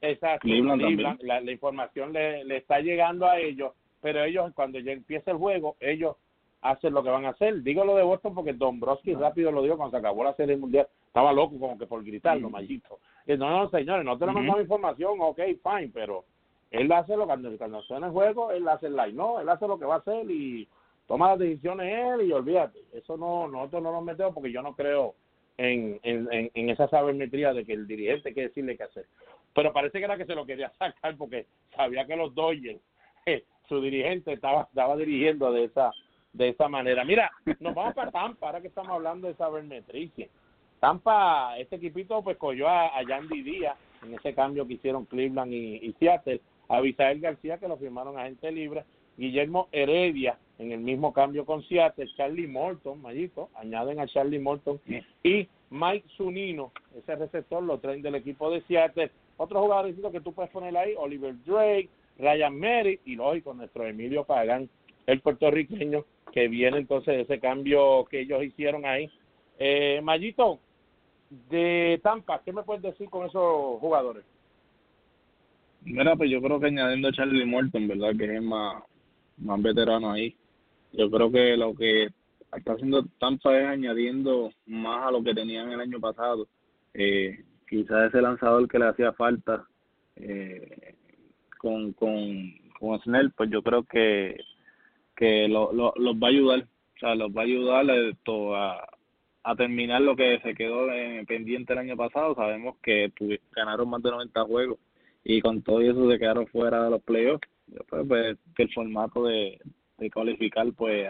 Speaker 4: Exacto, La, información le, le está llegando a ellos, pero ellos cuando ya empieza el juego, ellos hacen lo que van a hacer. Digo lo de Boston porque Don Broski rápido lo dijo cuando se acabó la serie mundial. Estaba loco como que por gritarlo, mm. mallito. Y no, no, señores, no tenemos más información, ok, fine, pero él hace lo cuando, cuando suena el juego, él hace el line, no, él hace lo que va a hacer y toma las decisiones él y olvídate. Eso no, nosotros no nos metemos porque yo no creo en, en, en, esa sabermetría de que el dirigente quiere decirle qué hacer. Pero parece que era que se lo quería sacar porque sabía que los Dodgers, eh, su dirigente estaba, estaba dirigiendo de esa de esa manera. Mira, nos vamos para Tampa, ahora que estamos hablando de sabermetría. Tampa, este equipito pues cogió a, a Yandy Díaz en ese cambio que hicieron Cleveland y, y Seattle, a Bisael García que lo firmaron a gente libre, Guillermo Heredia en el mismo cambio con Seattle, Charlie Morton, Mayito, añaden a Charlie Morton. Y Mike Zunino, ese receptor lo traen del equipo de Seattle. Otros jugadores que tú puedes poner ahí, Oliver Drake, Ryan Merritt y lógico nuestro Emilio Pagán, el puertorriqueño, que viene entonces de ese cambio que ellos hicieron ahí. Eh, Mayito, de Tampa, ¿qué me puedes decir con esos jugadores?
Speaker 5: Mira, pues yo creo que añadiendo a Charlie Morton, ¿verdad? Que es más, más veterano ahí, yo creo que lo que está haciendo Tampa es añadiendo más a lo que tenían el año pasado. Eh, quizás ese lanzador que le hacía falta eh, con, con, con Snell, pues yo creo que, que lo, lo, los va a ayudar. O sea, los va a ayudar esto a, a terminar lo que se quedó pendiente el año pasado. Sabemos que ganaron más de 90 juegos y con todo eso se quedaron fuera de los playoffs. Pues, pues, que el formato de, de cualificar, pues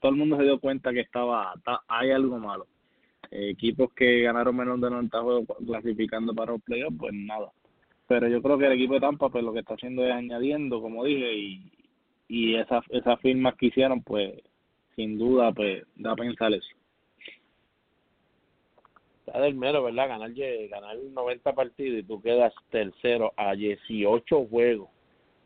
Speaker 5: todo el mundo se dio cuenta que estaba hay algo malo. Eh, equipos que ganaron menos de 90 juegos clasificando para los playoffs, pues nada. Pero yo creo que el equipo de Tampa, pues lo que está haciendo es añadiendo, como dije, y, y esas esas firmas que hicieron pues sin duda pues da a pensar eso
Speaker 4: está del mero, ¿verdad? Ganar, ganar 90 partidos y tú quedas tercero a 18 juegos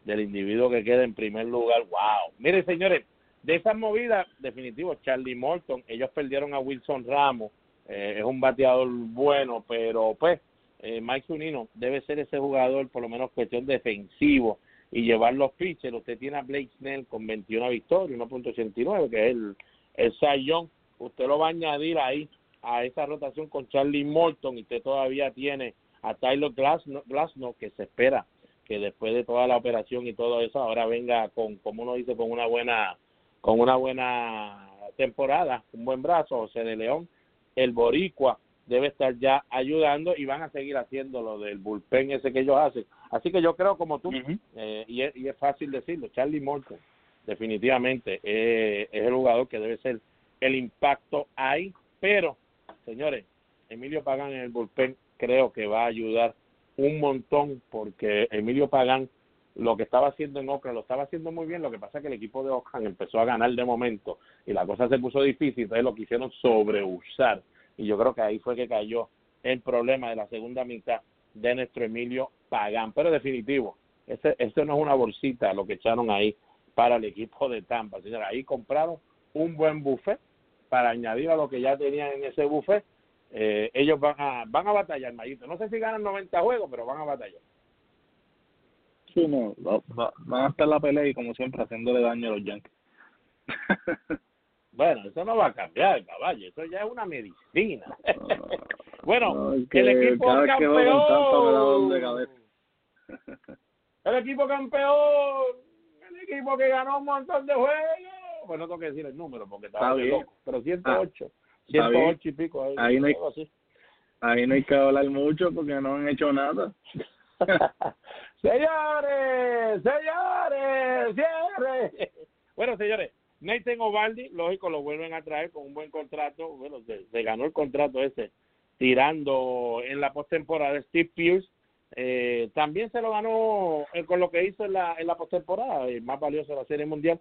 Speaker 4: del individuo que queda en primer lugar. ¡Wow! Miren, señores, de esas movidas, definitivo, Charlie Morton, ellos perdieron a Wilson Ramos, eh, es un bateador bueno, pero pues eh, Mike Zunino debe ser ese jugador, por lo menos cuestión defensivo, y llevar los pitchers. Usted tiene a Blake Snell con 21 victorias, 1.89, que es el, el Sayón. Usted lo va a añadir ahí a esa rotación con Charlie Morton y usted todavía tiene a Tyler Glasnow, que se espera que después de toda la operación y todo eso ahora venga con como uno dice con una buena con una buena temporada un buen brazo José de León el boricua debe estar ya ayudando y van a seguir haciendo lo del bullpen ese que ellos hacen. Así que yo creo como tú eh, y, es, y, es, fácil decirlo Charlie Morton definitivamente eh, es el jugador que debe ser el impacto ahí pero señores, Emilio Pagán en el bullpen creo que va a ayudar un montón porque Emilio Pagán lo que estaba haciendo en Oakland lo estaba haciendo muy bien, lo que pasa es que el equipo de Oakland empezó a ganar de momento y la cosa se puso difícil, entonces lo quisieron sobreusar. Y yo creo que ahí fue que cayó el problema de la segunda mitad de nuestro Emilio Pagán, pero definitivo, este, este no es una bolsita lo que echaron ahí para el equipo de Tampa, señora, ahí compraron un buen buffet para añadir a lo que ya tenían en ese buffet, eh, ellos van a van a batallar, Mayito. No sé si ganan 90 juegos, pero van a batallar.
Speaker 5: Sí, no, van a estar la pelea y como siempre haciéndole daño a los Yankees.
Speaker 4: bueno, eso no va a cambiar, caballo, eso ya es una medicina. bueno, el equipo campeón. el equipo campeón, el equipo que ganó un montón de juegos pues no tengo que decir el número porque estaba loco, pero 108, ah, 108 y pico. Ahí,
Speaker 5: ahí, no hay, ahí no hay que hablar mucho porque no han hecho nada.
Speaker 4: señores, señores, señores. Bueno, señores, Nathan Ovaldi, lógico, lo vuelven a traer con un buen contrato. Bueno, se, ganó el contrato ese tirando en la postemporada. Steve Pierce eh, también se lo ganó eh, con lo que hizo en la, en la postemporada, el más valioso de la Serie Mundial.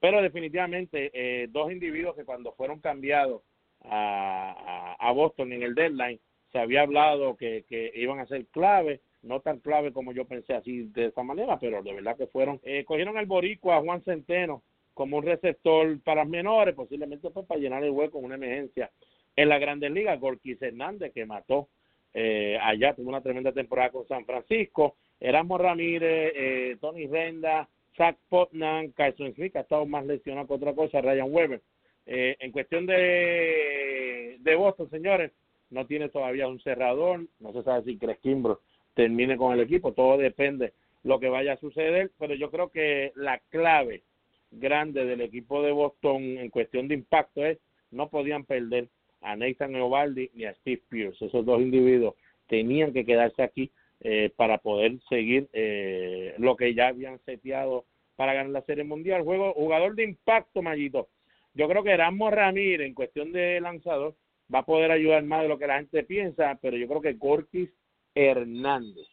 Speaker 4: Pero definitivamente eh, dos individuos que cuando fueron cambiados a, a, Boston en el deadline se había hablado que, que iban a ser clave, no tan clave como yo pensé así de esa manera, pero de verdad que fueron. Eh, cogieron el boricua Juan Centeno como un receptor para menores, posiblemente pues para llenar el hueco en una emergencia. En la Grandes Ligas, Gorkis Hernández, que mató eh, allá, tuvo una tremenda temporada con San Francisco. Erasmo Ramírez, eh, Tony Renda, Zach Potnan, Carson Smith, ha estado más lesionado que otra cosa, Ryan Weber. Eh, en cuestión de, de Boston, señores, no tiene todavía un cerrador, no se sabe si Chris Kimbrough termine con el equipo, todo depende lo que vaya a suceder, pero yo creo que la clave grande del equipo de Boston en cuestión de impacto es no podían perder a Nathan Eovaldi ni a Steve Pierce, esos dos individuos tenían que quedarse aquí eh, para poder seguir eh, lo que ya habían seteado para ganar la Serie Mundial. Juego, jugador de impacto, Mayito. Yo creo que Erasmo Ramírez, en cuestión de lanzador, va a poder ayudar más de lo que la gente piensa, pero yo creo que Corquis Hernández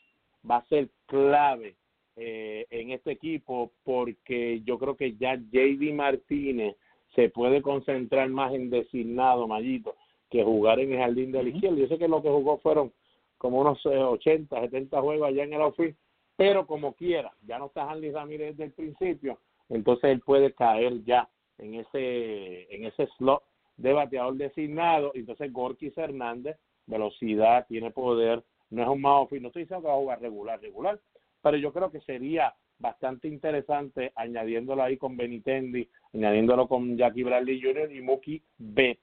Speaker 4: va a ser clave eh, en este equipo porque yo creo que ya JD Martínez se puede concentrar más en designado, Mayito, que jugar en el jardín de la izquierda. Yo sé que lo que jugó fueron como unos 80, eh, 70 juegos allá en el outfield, pero como quiera, ya no está Hanley Ramírez desde el principio, entonces él puede caer ya en ese en ese slot de bateador designado, entonces Gorkis Hernández, velocidad, tiene poder, no es un más no estoy diciendo que va a jugar regular, regular, pero yo creo que sería bastante interesante añadiéndolo ahí con Benitendi, añadiéndolo con Jackie Bradley Jr. y Mookie B.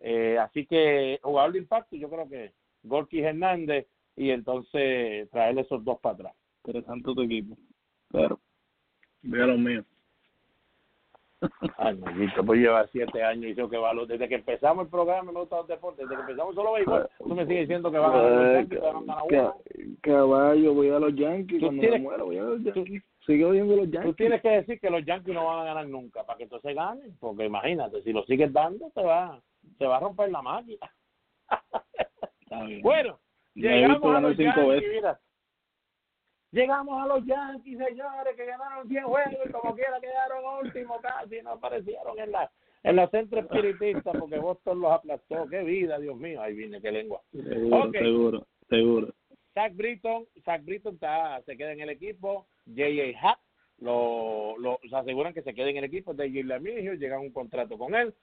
Speaker 4: Eh, así que jugador de impacto, yo creo que Gorky Hernández y entonces traerle esos dos para atrás.
Speaker 5: Interesante tu equipo. Pero, vea los míos.
Speaker 4: Ay, maldito, pues lleva siete años y yo que va desde que empezamos el programa me gusta los deportes, desde que empezamos solo béisbol, tú me sigues diciendo que van a ganar los Yankees,
Speaker 5: que Caballo, voy a los Yankees, cuando me muero voy a los Yankees. Sigue oyendo los Yankees.
Speaker 4: Tú tienes que decir que los Yankees no van a ganar nunca para que entonces ganen, porque imagínate, si lo sigues dando, te va, te va a romper la máquina. Bueno, llegamos a los Yankees, llegamos a los Yankees, señores, que ganaron 100 juegos y como quiera quedaron últimos casi, no aparecieron en la en la centro espiritista porque Boston los aplastó. Qué vida, Dios mío. Ahí viene, qué lengua.
Speaker 5: Seguro, seguro, seguro.
Speaker 4: Zach Britton, Zach Britton está, se queda en el equipo. J.A. Happ lo, lo se aseguran que se quede en el equipo. De. Lamigio llegan un contrato con él.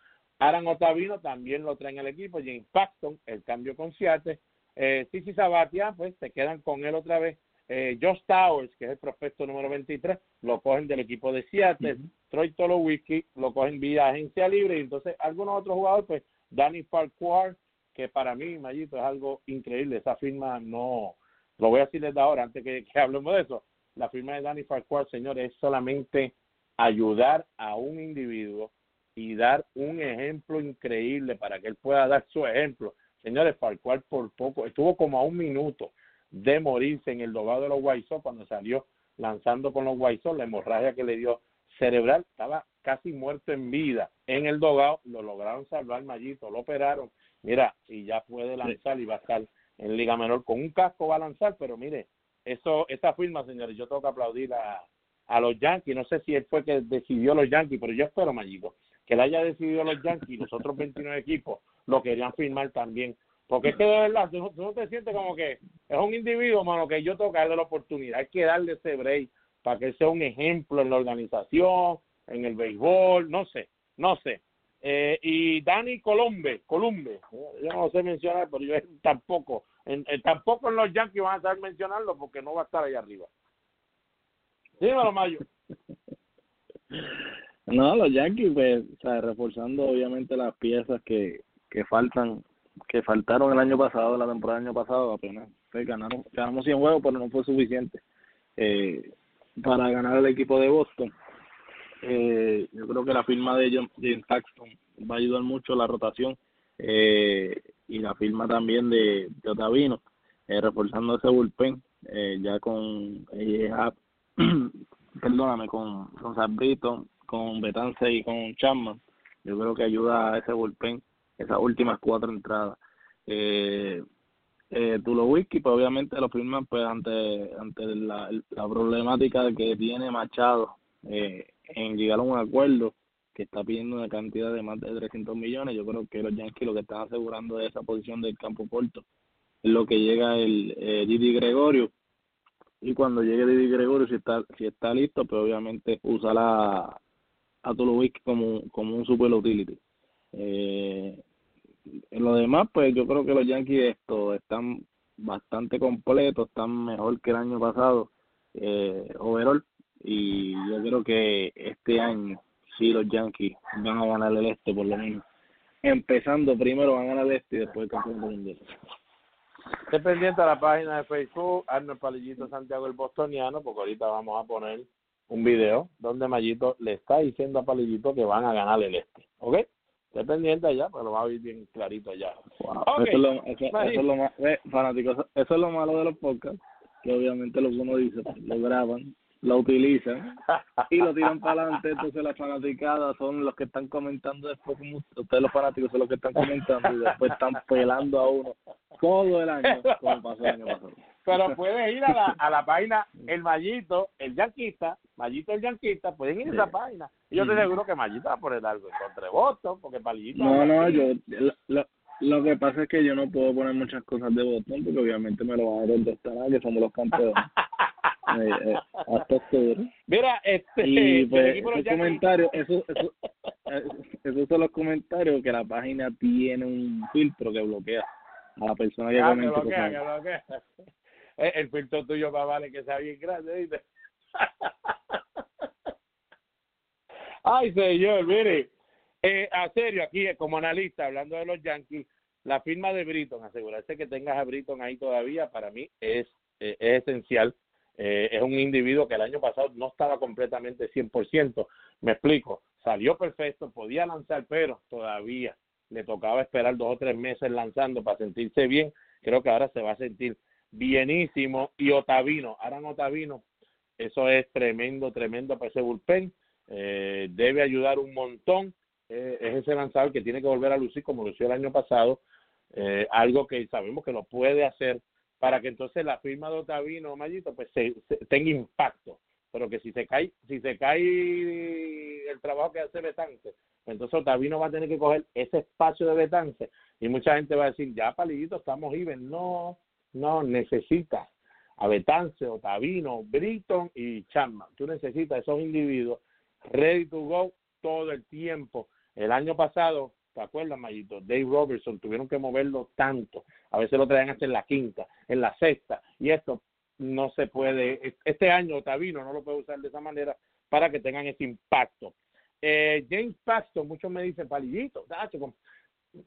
Speaker 4: Aran Otavino también lo traen al equipo. James Paxton, el cambio con Seattle. Eh, Sisi Sabatia, pues se quedan con él otra vez. Eh, Josh Towers, que es el prospecto número 23, lo cogen del equipo de Seattle. Troy Tolowitzki lo cogen vía agencia libre. Y entonces algunos otros jugadores, pues Danny Farquhar, que para mí, Mayito, es algo increíble. Esa firma no, lo voy a decir desde ahora, antes que, que hablemos de eso. La firma de Danny Farquhar, señores, es solamente ayudar a un individuo y dar un ejemplo increíble para que él pueda dar su ejemplo. Señores, Farquhar por poco, estuvo como a un minuto de morirse en el dogado de los White Sox cuando salió lanzando con los White Sox, la hemorragia que le dio cerebral, estaba casi muerto en vida en el dogado, lo lograron salvar Mallito, lo operaron, mira, y ya puede lanzar y va a estar en Liga Menor con un casco va a lanzar, pero mire, eso, esa firma, señores, yo tengo que aplaudir a, a los Yankees, no sé si él fue que decidió los Yankees, pero yo espero, Mallito, que él haya decidido los Yankees los otros 29 equipos lo querían firmar también, porque es que de verdad, tú, no- te sientes como que es un individuo, mano, que yo tengo que darle la oportunidad, hay que darle ese break para que sea un ejemplo en la organización, en el béisbol, no sé, no sé. Eh, y Dani Colombe, Columbe, yo no sé mencionar, pero yo tampoco, en, en- tampoco en los Yankees van a saber mencionarlo porque no va a estar ahí arriba. Dímelo, Mayo.
Speaker 5: No, los Yankees, pues, o sea, reforzando obviamente las piezas que, que faltan, que faltaron el año pasado, la temporada del año pasado, apenas pues, ganaron, ganamos 100 juegos, pero no fue suficiente eh, para ganar el equipo de Boston. Eh, yo creo que la firma de John- James va a ayudar mucho la rotación eh, y la firma también de, de Otavino, eh, reforzando ese bullpen eh, ya con eh, perdóname, con, con con Betance y con Chapman. Yo creo que ayuda a ese bullpen, esas últimas cuatro entradas. Eh, eh, Tulowitzki, pues obviamente lo firman pues ante ante la, la problemática que tiene Machado eh, en llegar a un acuerdo que está pidiendo una cantidad de más de 300 millones. Yo creo que los Yankees lo que están asegurando de esa posición del campo corto es lo que llega el eh, Didi Gregorio y cuando llegue Didi Gregorio si está si está listo pues obviamente usará a Tulowitzki como como un super utility. Eh, en lo demás pues yo creo que los Yankees esto están bastante completos están mejor que el año pasado eh, overall. Y yo creo que este año sí los Yankees van a ganar el este por lo menos. Empezando primero van a ganar el este y después el campeonato mundial
Speaker 4: Esté pendiente a la página de Facebook, Arnold Palillito Santiago el Bostoniano, porque ahorita vamos a poner un video donde Mayito le está diciendo a Palillito que van a ganar el este. ¿Ok? Esté pendiente allá, pero lo va a ver bien clarito allá.
Speaker 5: Wow. Eso, es lo, eso, es lo fanáticos, eso, eso es lo malo de los podcasts, que obviamente lo que uno dice, pues, lo graban, lo utilizan y lo tiran para adelante, entonces las fanaticadas son los que están comentando después, como ustedes los fanáticos son los que están comentando y después están pelando a uno todo el año, como pasó el año pasado.
Speaker 4: Pero puedes ir a la, a la página El Mallito, el Yanquista, Mallito el Yanquista, pueden ir a esa
Speaker 5: Sí.
Speaker 4: página. Y yo te
Speaker 5: Ujú.
Speaker 4: aseguro que Mallito va a poner algo en contra de Boston, porque Palillito...
Speaker 5: No, no, yo, lo, lo, lo que pasa es que yo no puedo poner muchas cosas de Boston porque obviamente me lo van a contestar que somos los campeones. Eh, eh, hasta octubre.
Speaker 4: Mira, este...
Speaker 5: Y pues esos comentarios, eso, eso, eh, esos son los comentarios que la página tiene un filtro que bloquea a la persona que
Speaker 4: Ah, que
Speaker 5: comenta.
Speaker 4: bloquea,
Speaker 5: cosas.
Speaker 4: que bloquea. Eh, El filtro tuyo más vale que sea bien grande, ¿viste? Ay, señor, mire. Eh, a serio, aquí eh, como analista, hablando de los Yankees, la firma de Britton, asegurarse que tengas a Britton ahí todavía, para mí es, eh, es esencial. Eh, es un individuo que el año pasado no estaba completamente 100%. Me explico, salió perfecto, podía lanzar, pero todavía le tocaba esperar dos o tres meses lanzando para sentirse bien. Creo que ahora se va a sentir bienísimo. Y Otavino, Aran Otavino, eso es tremendo, tremendo para ese bullpen. Eh, debe ayudar un montón. Eh, es ese lanzador que tiene que volver a lucir como lució el año pasado. Eh, algo que sabemos que lo puede hacer para que entonces la firma de Otavino, Mayito, pues se, tenga impacto. Pero que si se cae, si se cae el trabajo que hace Betance, entonces Otavino va a tener que coger ese espacio de Betance y mucha gente va a decir, ya palillito, estamos even. No, no, necesitas a Betance, Otavino, Britton y Chapman. Tú necesitas esos individuos ready to go todo el tiempo. El año pasado, ¿te acuerdas, Mayito? Dave Robertson tuvieron que moverlo tanto. A veces lo traían hasta en la quinta, en la sexta. Y esto no se puede. Este año Otavino no lo puede usar de esa manera para que tengan ese impacto. Eh, James Paxton, muchos me dicen, palillito,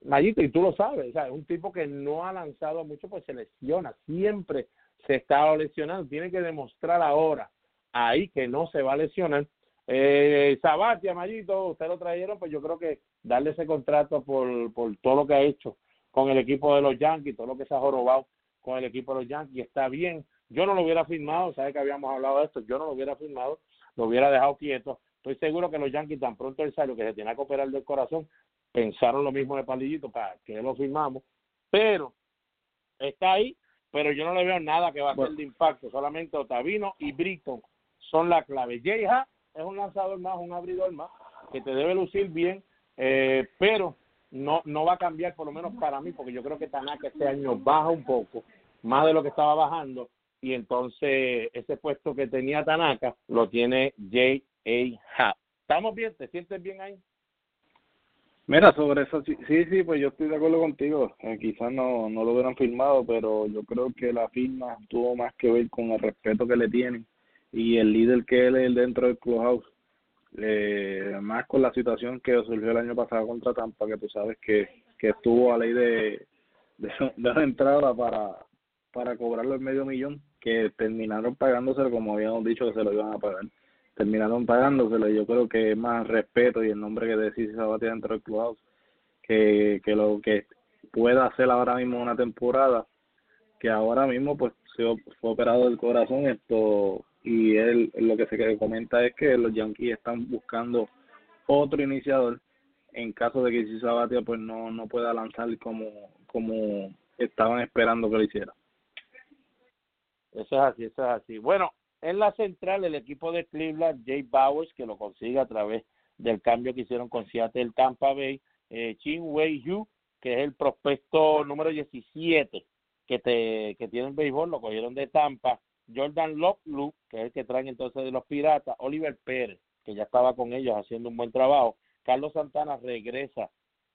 Speaker 4: Mayito, y tú lo sabes, es un tipo que no ha lanzado mucho, pues se lesiona, siempre se está lesionando, tiene que demostrar ahora ahí que no se va a lesionar. Eh, Sabatia, Mayito, usted lo trajeron, pues yo creo que darle ese contrato por, por todo lo que ha hecho con el equipo de los Yankees, todo lo que se ha jorobado con el equipo de los Yankees, está bien. Yo no lo hubiera firmado, sabe que habíamos hablado de esto, yo no lo hubiera firmado, lo hubiera dejado quieto, Estoy seguro que los Yankees, tan pronto el salió que se tiene que operar del corazón, pensaron lo mismo de Palillito para que lo firmamos. Pero está ahí, pero yo no le veo nada que va a ser de impacto. Solamente Otavino y Britton son la clave. Jay es un lanzador más, un abridor más, que te debe lucir bien, eh, pero no, no va a cambiar, por lo menos para mí, porque yo creo que Tanaka este año baja un poco, más de lo que estaba bajando, y entonces ese puesto que tenía Tanaka lo tiene Jay ¿Estamos bien? ¿Te sientes bien ahí?
Speaker 5: Mira, sobre eso, sí, sí, pues yo estoy de acuerdo contigo. Eh, quizás no, no lo hubieran firmado, pero yo creo que la firma tuvo más que ver con el respeto que le tienen y el líder que él es dentro del clubhouse. Eh, más con la situación que surgió el año pasado contra Tampa, que tú sabes que, que estuvo a ley de, de, de entrada para, para cobrarlo el medio millón, que terminaron pagándose como habíamos dicho que se lo iban a pagar terminaron pagándoselo. Yo creo que más respeto y el nombre que decís Sabatia dentro del clubhouse que, que lo que pueda hacer ahora mismo una temporada que ahora mismo pues se fue operado del corazón esto y él lo que se comenta es que los Yankees están buscando otro iniciador en caso de que si Sabatia pues no no pueda lanzar como como estaban esperando que lo hiciera.
Speaker 4: Eso es así, eso es así. Bueno, en la central, el equipo de Cleveland, Jay Bowers, que lo consigue a través del cambio que hicieron con Seattle Tampa Bay, eh, Chin Wei Yu, que es el prospecto número 17 que, te, que tiene el béisbol, lo cogieron de Tampa, Jordan Locklu, que es el que traen entonces de los Piratas, Oliver Pérez, que ya estaba con ellos haciendo un buen trabajo, Carlos Santana regresa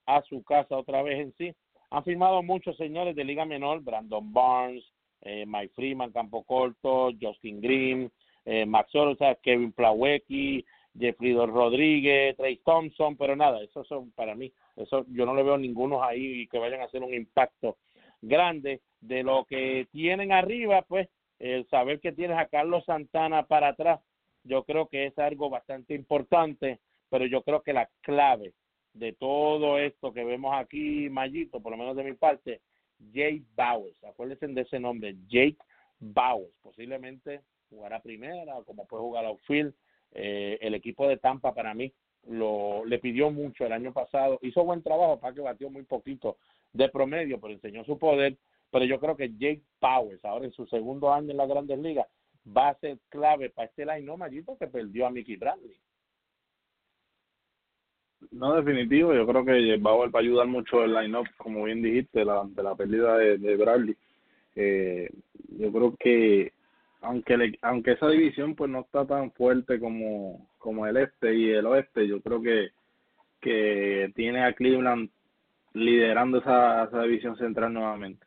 Speaker 4: a su casa otra vez en sí. Han firmado muchos señores de Liga Menor, Brandon Barnes, eh, Mike Freeman, Campo Corto, Justin Green, eh, Max Orza, Kevin Plawecki, Jeffrey Rodríguez, Trey Thompson, pero nada, esos son para mí, eso yo no le veo ninguno ahí que vayan a hacer un impacto grande. De lo que tienen arriba, pues el saber que tienes a Carlos Santana para atrás, yo creo que es algo bastante importante, pero yo creo que la clave de todo esto que vemos aquí, Mayito, por lo menos de mi parte, Jake Bowers. Acuérdense de ese nombre, Jake Bowers. Posiblemente jugará primera, como puede jugar outfield. Eh, el equipo de Tampa para mí lo le pidió mucho el año pasado. Hizo buen trabajo para que batió muy poquito de promedio, pero enseñó su poder. Pero yo creo que Jake Bowers, ahora en su segundo año en las grandes ligas, va a ser clave para este line no Mallito que perdió a Mickey Bradley.
Speaker 5: No, definitivo. Yo creo que va a ayudar mucho el line-up, como bien dijiste, la, de la pérdida de, de Bradley. Eh, yo creo que aunque aunque esa división pues no está tan fuerte como como el este y el oeste, yo creo que que tiene a Cleveland liderando esa, esa división central nuevamente.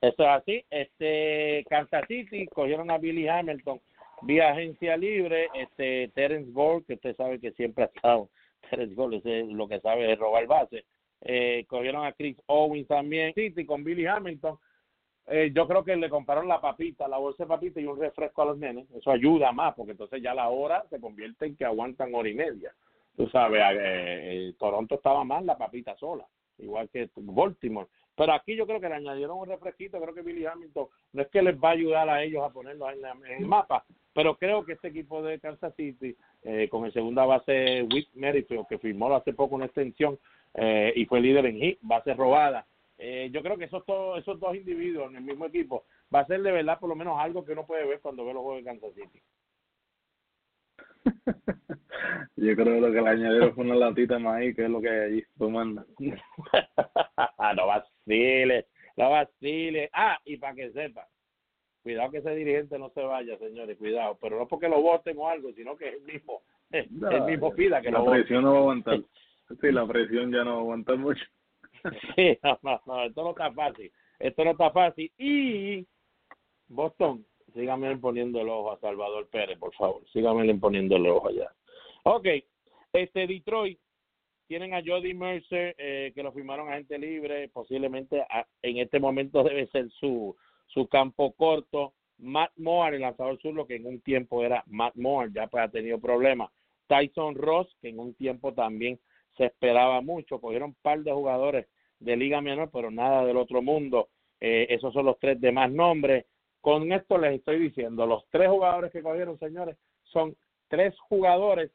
Speaker 4: Eso es así. Este Kansas City cogieron a Billy Hamilton vía agencia libre, este Terence Gore, que usted sabe que siempre ha estado, Terence Gore es lo que sabe de robar base, eh, cogieron a Chris Owens también, City con Billy Hamilton, eh, yo creo que le compraron la papita, la bolsa de papita y un refresco a los nenes, eso ayuda más, porque entonces ya la hora se convierte en que aguantan hora y media, tú sabes, eh, eh Toronto estaba mal la papita sola, igual que Baltimore, pero aquí yo creo que le añadieron un refresquito, creo que Billy Hamilton no es que les va a ayudar a ellos a ponerlo en, el mapa, pero creo que este equipo de Kansas City, eh, con el segunda base Whit Merrifield, que firmó hace poco una extensión eh, y fue líder en hit, base robada, eh, yo creo que esos, esos dos individuos en el mismo equipo va a ser de verdad por lo menos algo que uno puede ver cuando ve los juegos de Kansas City.
Speaker 5: Yo creo que lo que le añadieron fue una latita de maíz, que es lo que hay allí tomando.
Speaker 4: no vaciles, no vaciles. Ah, y para que sepa, cuidado que ese dirigente no se vaya, señores, cuidado. Pero no porque lo voten o algo, sino que el mismo, el mismo pida que
Speaker 5: la
Speaker 4: lo voten.
Speaker 5: presión no va a aguantar. Sí, la presión ya no va a aguantar mucho.
Speaker 4: Sí, no, no, no, esto no está fácil. Esto no está fácil. Y Boston, síganme poniendo el ojo a Salvador Pérez, por favor. Síganme poniendo el ojo allá. Ok, este Detroit tienen a Jody Mercer, eh, que lo firmaron a gente libre, posiblemente a- en este momento debe ser su, su campo corto. Matt Moore, el lanzador sur, lo que en un tiempo era Matt Moore, ya pues ha tenido problemas. Tyson Ross, que en un tiempo también se esperaba mucho. Cogieron un par de jugadores de Liga Menor, pero nada del otro mundo. Eh, esos son los tres demás nombres. Con esto les estoy diciendo, los tres jugadores que cogieron, señores, son tres jugadores.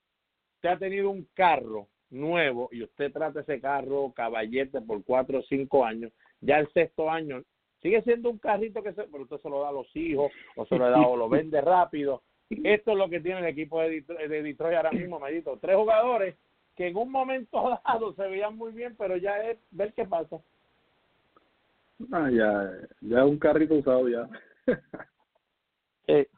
Speaker 4: Usted ha tenido un carro nuevo y usted trata ese carro caballete por cuatro o cinco años, ya el sexto año sigue siendo un carrito que se, pero usted se lo da a los hijos o se lo da o lo vende rápido. Esto es lo que tiene el equipo de Detroit, de Detroit ahora mismo, Medito. Tres jugadores que en un momento dado se veían muy bien, pero ya es ver qué pasa.
Speaker 5: Ah, ya, ya un carrito usado ya.
Speaker 4: Eh,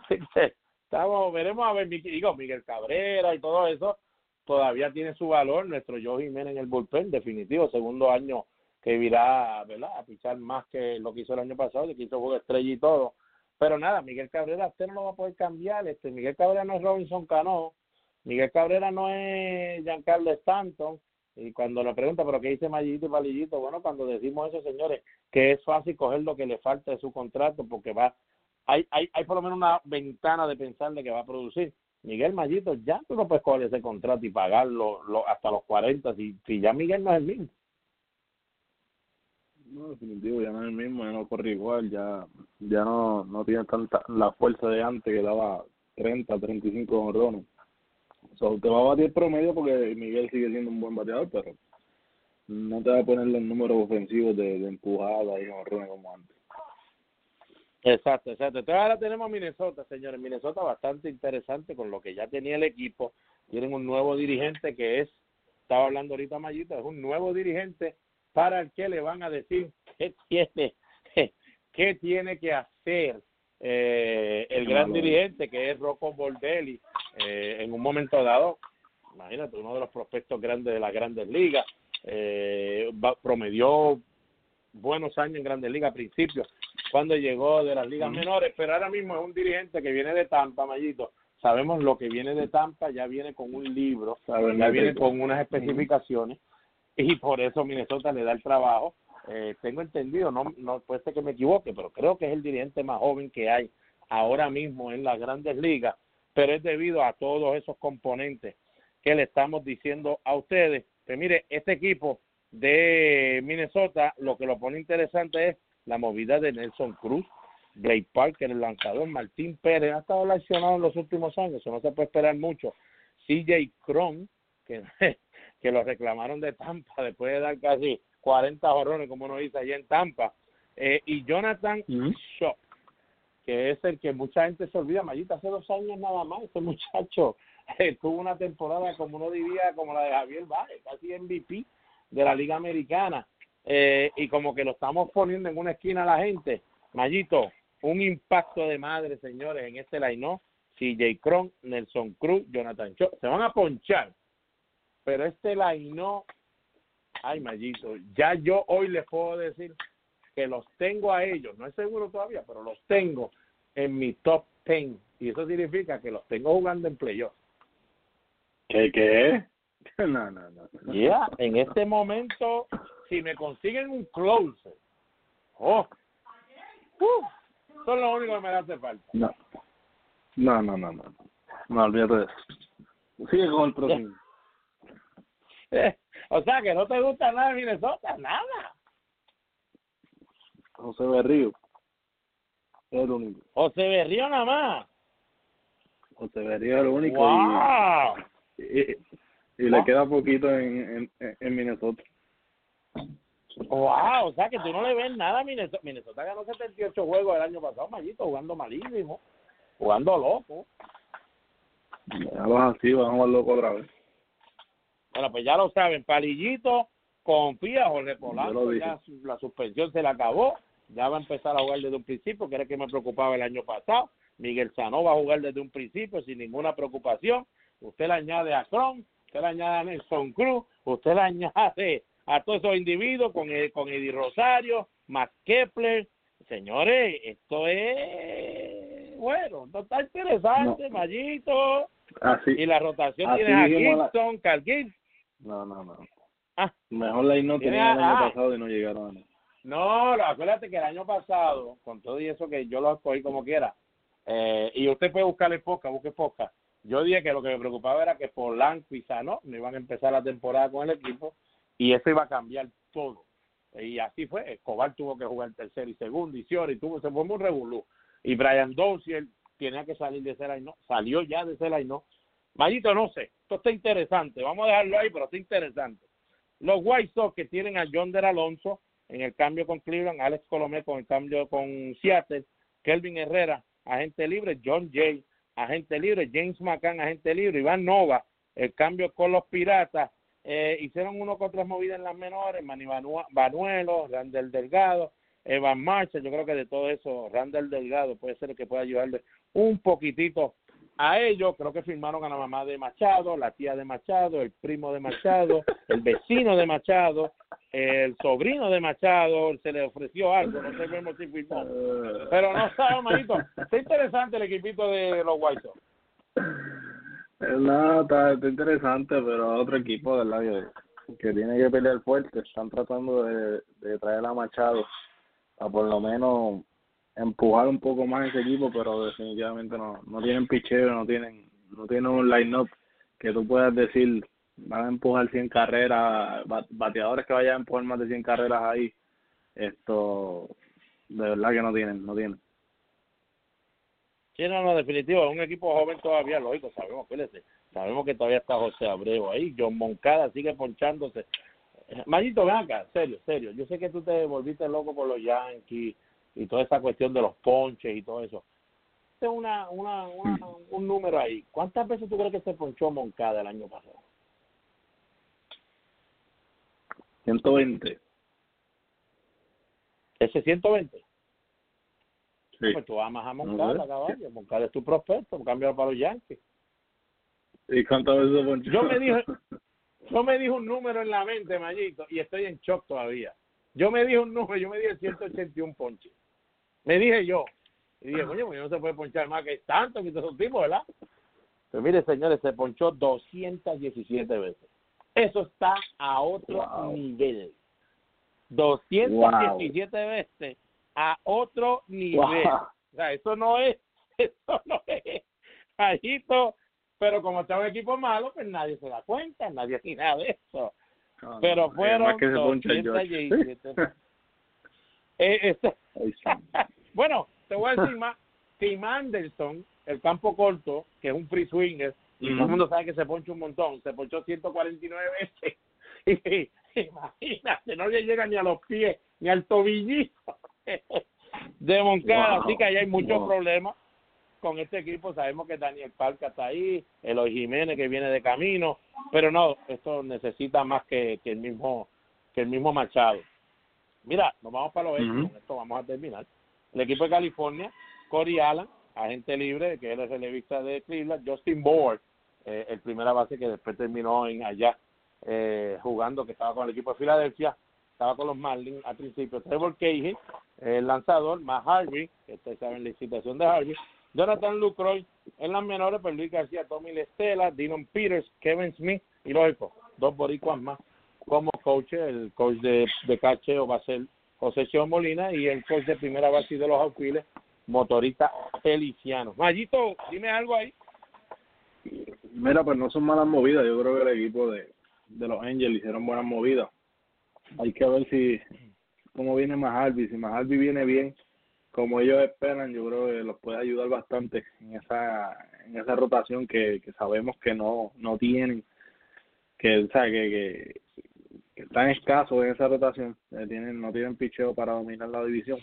Speaker 4: estamos, veremos a ver, digo, Miguel Cabrera y todo eso, todavía tiene su valor. Nuestro Joe Jiménez en el bullpen, definitivo, segundo año que irá ¿verdad? a pichar más que lo que hizo el año pasado, que hizo juego estrella y todo. Pero nada, Miguel Cabrera usted no lo va a poder cambiar. este Miguel Cabrera no es Robinson Cano, Miguel Cabrera no es Giancarlo Stanton. Y cuando le pregunta, ¿pero qué dice Mayito y Palillito? Bueno, cuando decimos eso, señores, que es fácil coger lo que le falta de su contrato porque va hay, hay, hay por lo menos una ventana de pensar de que va a producir. Miguel Mayito, ya tú no puedes coger ese contrato y pagarlo lo, hasta los 40 si, si ya Miguel no es el mismo.
Speaker 5: No, definitivo, ya no es el mismo, ya no corre igual, ya ya no no tiene tanta la fuerza de antes que daba 30, 35 honrones. O sea, te va a batir promedio porque Miguel sigue siendo un buen bateador, pero no te va a poner los números ofensivos de, de empujada y honrones como antes.
Speaker 4: Exacto, exacto. Entonces ahora tenemos a Minnesota, señores. Minnesota bastante interesante con lo que ya tenía el equipo. Tienen un nuevo dirigente que es, estaba hablando ahorita Mayito, es un nuevo dirigente para el que le van a decir qué tiene, qué tiene que hacer eh, el gran dirigente que es Rocco Bordelli eh, en un momento dado. Imagínate, uno de los prospectos grandes de las grandes ligas. Eh, promedió buenos años en grandes ligas a principios cuando llegó de las ligas menores, pero ahora mismo es un dirigente que viene de Tampa, Mayito. Sabemos lo que viene de Tampa, ya viene con un libro, ya viene con unas especificaciones y por eso Minnesota le da el trabajo. Eh, tengo entendido, no, no puede ser que me equivoque, pero creo que es el dirigente más joven que hay ahora mismo en las grandes ligas, pero es debido a todos esos componentes que le estamos diciendo a ustedes. Que mire, este equipo de Minnesota, lo que lo pone interesante es la movida de Nelson Cruz, Blake Parker, el lanzador, Martín Pérez, ha estado lesionado en los últimos años, eso no se puede esperar mucho. CJ Cron, que, que lo reclamaron de Tampa después de dar casi 40 jorrones, como uno dice allá en Tampa, eh, y Jonathan. Shaw, que es el que mucha gente se olvida, Mayita, hace dos años nada más, este muchacho eh, tuvo una temporada, como uno diría, como la de Javier Baez, casi MVP de la Liga Americana, eh, y como que lo estamos poniendo en una esquina a la gente. Mayito, un impacto de madre, señores, en este line CJ Cron, Nelson Cruz, Jonathan Shaw, se van a ponchar, pero este line ay Mayito, ya yo hoy les puedo decir que los tengo a ellos, no es seguro todavía, pero los tengo en mi top 10 y eso significa que los tengo jugando en playoff.
Speaker 5: ¿Qué qué? No, no, no. no.
Speaker 4: Ya, en este momento, si me consiguen un closer, oh, uh, son lo único que me hace falta.
Speaker 5: No. No, no, no, no. No, olvídate de eso. Sigue con el próximo.
Speaker 4: O sea, que no te gusta nada de Minnesota, nada.
Speaker 5: José Berrío. Es el único.
Speaker 4: José Berrío nada más.
Speaker 5: José Berrío es el único.
Speaker 4: ¡Wow!
Speaker 5: Y, y, y le queda poquito en, en, en Minnesota.
Speaker 4: Wow, o sea que tú no le ves nada a Minnesota. Minnesota ganó 78 juegos el año pasado, Mallito, jugando malísimo, jugando loco.
Speaker 5: Déjalos así, vamos a jugar loco otra vez.
Speaker 4: Bueno, pues ya lo saben, Palillito confía, Jorge Polanco, ya la suspensión se le acabó, ya va a empezar a jugar desde un principio, que era que me preocupaba el año pasado. Miguel Sanó va a jugar desde un principio sin ninguna preocupación. Usted le añade a Cron, usted le añade a Nelson Cruz, usted le añade a todos esos individuos con, el- con Eddie Rosario, Matt Kepler. Señores, esto es bueno, esto está interesante,
Speaker 5: No.
Speaker 4: Mallito.
Speaker 5: Así,
Speaker 4: Y la rotación tiene a Gibson, Carl Gibbs.
Speaker 5: No, no, no.
Speaker 4: Ah,
Speaker 5: Mejor la no tenía el año
Speaker 4: ah.
Speaker 5: pasado y no llegaron a.
Speaker 4: No, acuérdate que el año pasado, con todo y eso que yo lo escogí como quiera, eh, y usted puede buscarle poca, busque poca. Yo dije que lo que me preocupaba era que Polanco y Sano no iban a empezar la temporada con el equipo y eso iba a cambiar todo. Y así fue. Escobar tuvo que jugar tercero y segundo, y Ciori tuvo, se fue muy revolú. Y Brian Dozier tenía que salir de ese line, no, salió ya de ese line, no. Mayito, no sé, esto está interesante, vamos a dejarlo ahí, pero está interesante. Los White Sox que tienen a John Del Alonso en el cambio con Cleveland, Alex Colomé con el cambio con Seattle, Kelvin Herrera, agente libre, John Jay, agente libre, James McCann, agente libre, Iván Nova, el cambio con los Piratas, eh, hicieron uno con tres movidas en las menores, Manny Banu- Banuelo, Randall Delgado, Evan Marshall, yo creo que de todo eso, Randall Delgado puede ser el que pueda ayudarle un poquitito a ellos, creo que firmaron a la mamá de Machado, la tía de Machado, el primo de Machado, el vecino de Machado, el sobrino de Machado, se le ofreció algo, no sabemos si firmó. Pero no sabe, manito. Está interesante el equipito de los White Sox.
Speaker 5: No, está, interesante, pero otro equipo, ¿verdad? Que, que tiene que pelear fuerte. Están tratando de, de traer a Machado a por lo menos empujar un poco más ese equipo, pero definitivamente no, no tienen picheo, no tienen, no tienen un line-up que tú puedas decir van a empujar 100 carreras, ba- bateadores que vayan a empujar más de 100 carreras ahí. Esto, de verdad que no tienen, no tienen.
Speaker 4: Sí, no, no, definitivo, es un equipo joven todavía, lógico, sabemos, fíjese, sabemos que todavía está José Abreu ahí, John Moncada sigue ponchándose. Mayito, ven serio, serio, yo sé que tú te volviste loco por los Yankees y toda esa cuestión de los ponches y todo eso. Este una, una, una, un número ahí, ¿cuántas veces tú crees que se ponchó Moncada el año pasado?
Speaker 5: 120.
Speaker 4: Ese 120.
Speaker 5: Sí.
Speaker 4: Pues tú amas a
Speaker 5: No
Speaker 4: Moncada,
Speaker 5: sé.
Speaker 4: caballo, Moncada es tu prospecto, cámbialo para los Yankees.
Speaker 5: ¿Y cuántas veces se ponchó?
Speaker 4: Yo me dije- Yo me dije un número en la mente, Mayito, y estoy en shock todavía. Yo me dije un número, yo me dije 181 ponches. Me dije yo. Y dije, coño, pues no se puede ponchar más que tanto que esos tipos, ¿verdad? Pero mire, señores, se ponchó 217 veces. Eso está a otro
Speaker 5: Wow.
Speaker 4: nivel. 217 veces a otro nivel.
Speaker 5: Wow.
Speaker 4: O sea, eso no es, eso no es, Mayito, pero como está un equipo malo, pues nadie se da cuenta, nadie ni nada de eso. Pero fueron
Speaker 5: además que se poncha el George.
Speaker 4: 217. Eh, este- bueno, te voy a decir más. Tim Anderson, el campo corto, que es un free swinger, y todo el mundo sabe que se poncha un montón, se ponchó 149 veces. Y, imagínate, no le llega ni a los pies, ni al tobillito de Moncada.
Speaker 5: Wow.
Speaker 4: Así que ahí hay muchos
Speaker 5: Wow.
Speaker 4: problemas con este equipo. Sabemos que Daniel Parca está ahí, Eloy Jiménez que viene de camino, pero no, esto necesita más que, que el mismo que el mismo Machado. Mira, nos vamos para los
Speaker 5: Ujú.
Speaker 4: con esto vamos a terminar. El equipo de California, Corey Allen, agente libre, que él es relevista de Cleveland, Justin Board, eh, el primera base que después terminó en allá eh, jugando, que estaba con el equipo de Filadelfia, estaba con los Marlins al principio, Trevor Cahill, el lanzador, más Harvey, que ustedes saben la situación de Harvey, Jonathan Lucroy, en las menores, pues Luis García, Tommy Lestela, Dylan Peters, Kevin Smith y lógico, dos boricuas más como coach, el coach de, de cacheo va a ser José Cheo Molina y el coach de primera base de los auxiles, motorista Feliciano. Mayito, dime algo ahí.
Speaker 5: Mira, pues no son malas movidas. Yo creo que el equipo de, de los Angels hicieron buenas movidas. Hay que ver si cómo viene Mahalby. Si Mahalby viene bien, como ellos esperan, yo creo que los puede ayudar bastante en esa en esa rotación que, que sabemos que no no tienen. Que, o sea, que, que, están escasos en esa rotación, eh, tienen, no tienen picheo para dominar la división,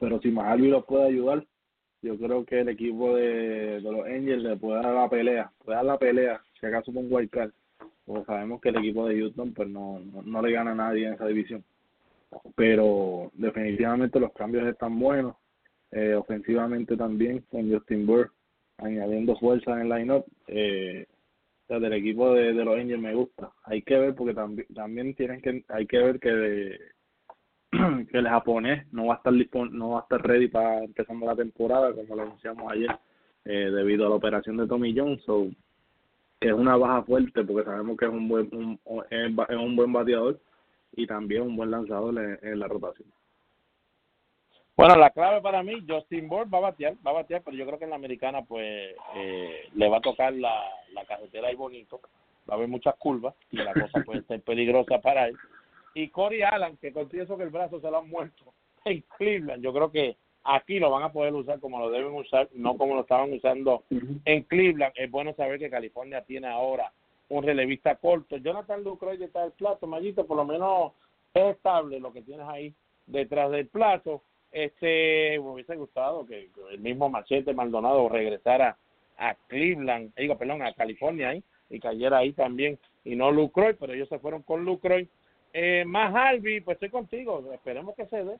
Speaker 5: pero si Mahalvi los puede ayudar, yo creo que el equipo de, los Angels le puede dar la pelea, puede dar la pelea, si acaso con Wildcard, porque sabemos que el equipo de Houston pues no, no, no le gana a nadie en esa división. Pero definitivamente los cambios están buenos, eh, ofensivamente también, con Justin Burr añadiendo fuerza en el line-up. Eh, del equipo de, los Angels me gusta. Hay que ver porque también también tienen que hay que ver que de, que el japonés no va a estar no va a estar ready para empezando la temporada como lo anunciamos ayer eh, debido a la operación de Tommy so, que es una baja fuerte porque sabemos que es un buen un, es un buen bateador y también un buen lanzador en la rotación
Speaker 4: bueno, la clave para mí, Justin Bourne va a batear, va a batear, pero yo creo que en la americana pues eh, le va a tocar la, la carretera ahí bonito, va a haber muchas curvas y la cosa puede ser peligrosa para él. Y Corey Allen, que confieso que el brazo se lo han muerto en Cleveland, yo creo que aquí lo van a poder usar como lo deben usar, no como lo estaban usando en Cleveland. Es bueno saber que California tiene ahora un relevista corto. Jonathan Lucroy está del plato, Mayito, por lo menos es estable lo que tienes ahí detrás del plato este me hubiese gustado que, el mismo Machete Maldonado regresara a Cleveland, digo, perdón, a California ahí, y cayera ahí también, y no Lucroy, pero ellos se fueron con Lucroy. Eh, más Albi, pues estoy contigo, esperemos que se dé.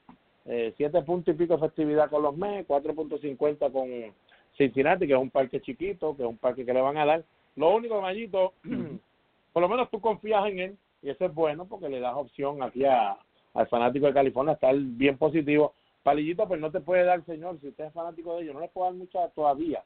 Speaker 4: Eh, siete puntos y pico de efectividad con los Mets, 4.50 con Cincinnati, que es un parque chiquito, que es un parque que le van a dar. Lo único, Mayito, por lo menos tú confías en él, y eso es bueno porque le das opción aquí a, al fanático de California a estar bien positivo Palillito, pues no te puede dar, señor, si usted es fanático de ellos, no le puedo dar mucha todavía,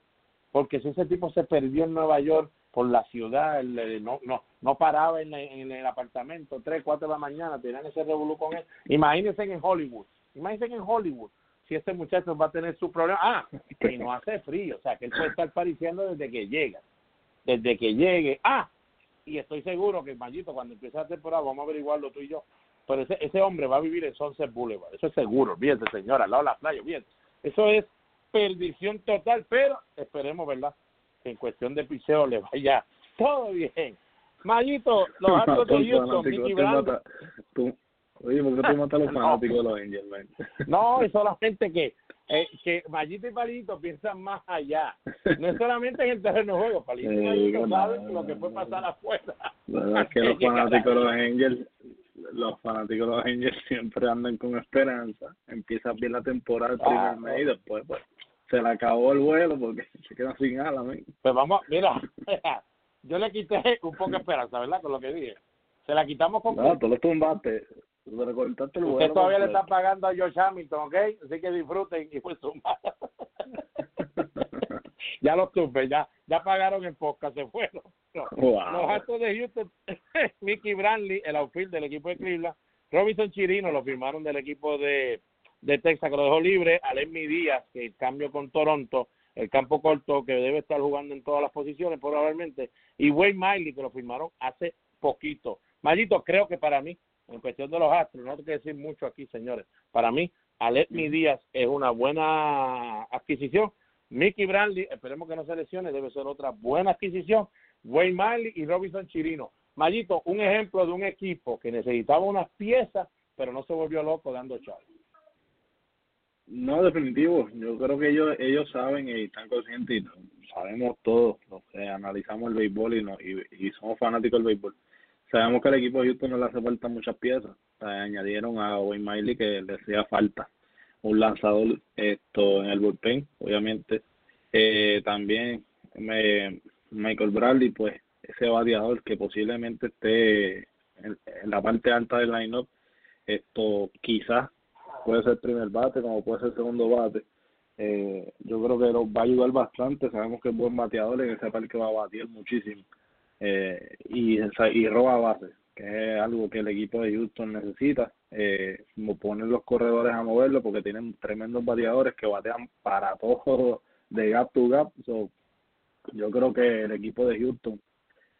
Speaker 4: porque si ese tipo se perdió en Nueva York por la ciudad, no, no, no paraba en, el apartamento, 3, 4 de la mañana, tenían ese revolú con él. Imagínense en Hollywood, imagínense en Hollywood, si este muchacho va a tener su problema, ah, y no hace frío, o sea, que él puede estar pariciendo desde que llega, desde que llegue, ah, y estoy seguro que Mayito, cuando empiece la temporada, vamos a averiguarlo tú y yo, pero ese, ese hombre va a vivir en Sunset Boulevard, eso es seguro, fíjense señora, al lado de la playa, bien, eso es perdición total, pero esperemos, ¿verdad? Que en cuestión de piseo le vaya todo bien. Mayito, los Astros de Houston, Mickey Brando.
Speaker 5: Oye, ¿por qué tú matas a los fanáticos de los Angels, man?
Speaker 4: No, es solamente que eh, que Mayito y Palito piensan más allá. No es solamente en el terreno de juego, Palito y Mayito saben lo que puede pasar afuera.
Speaker 5: La es que los fanáticos de los Angels los fanáticos de los Angels siempre andan con esperanza. Empieza bien la temporada el primer ah, mes y después pues se le acabó el vuelo porque se queda sin alas.
Speaker 4: Pues vamos, mira, yo le quité un poco de esperanza, ¿verdad? Con lo que dije. Se la quitamos con...
Speaker 5: No, tú lo tumbaste. El vuelo,
Speaker 4: Usted todavía le está pagando a George Hamilton, ¿ok? Así que disfruten y fue sumado. ya los tuve, ya, ya pagaron el podcast, se fueron. Los actos de Houston, Mickey Brantley, el outfield del equipo de Cleveland, Robinson Chirino lo firmaron del equipo de, de Texas que lo dejó libre, Alemmi Díaz, que el cambio con Toronto, el campo corto que debe estar jugando en todas las posiciones probablemente, y Wayne Miley que lo firmaron hace poquito. Maldito, creo que para mí, en cuestión de los astros, no tengo que decir mucho aquí, señores, para mí, Alemmi Díaz es una buena adquisición, Mickey Brantley, esperemos que no se lesione, debe ser otra buena adquisición. Wayne Miley y Robinson Chirino. Mayito, un ejemplo de un equipo que necesitaba unas piezas, pero no se volvió loco dando chavos.
Speaker 5: No, definitivo. Yo creo que ellos ellos saben y están conscientes sabemos todos, analizamos el béisbol y, no, y, somos fanáticos del béisbol. Sabemos que al equipo de Houston no le hace falta muchas piezas. añadieron a Wayne Miley que le hacía falta un lanzador esto en el bullpen, obviamente. Eh, también me, Michael Bradley, pues ese bateador que posiblemente esté en, la parte alta del line-up, esto quizás puede ser primer bate como puede ser segundo bate. Eh, yo creo que nos va a ayudar bastante, sabemos que es buen bateador en ese parque va a batir muchísimo eh, y, y roba base, que es algo que el equipo de Houston necesita, eh, poner los corredores a moverlo porque tienen tremendos bateadores que batean para todo de gap to gap, yo creo que el equipo de Houston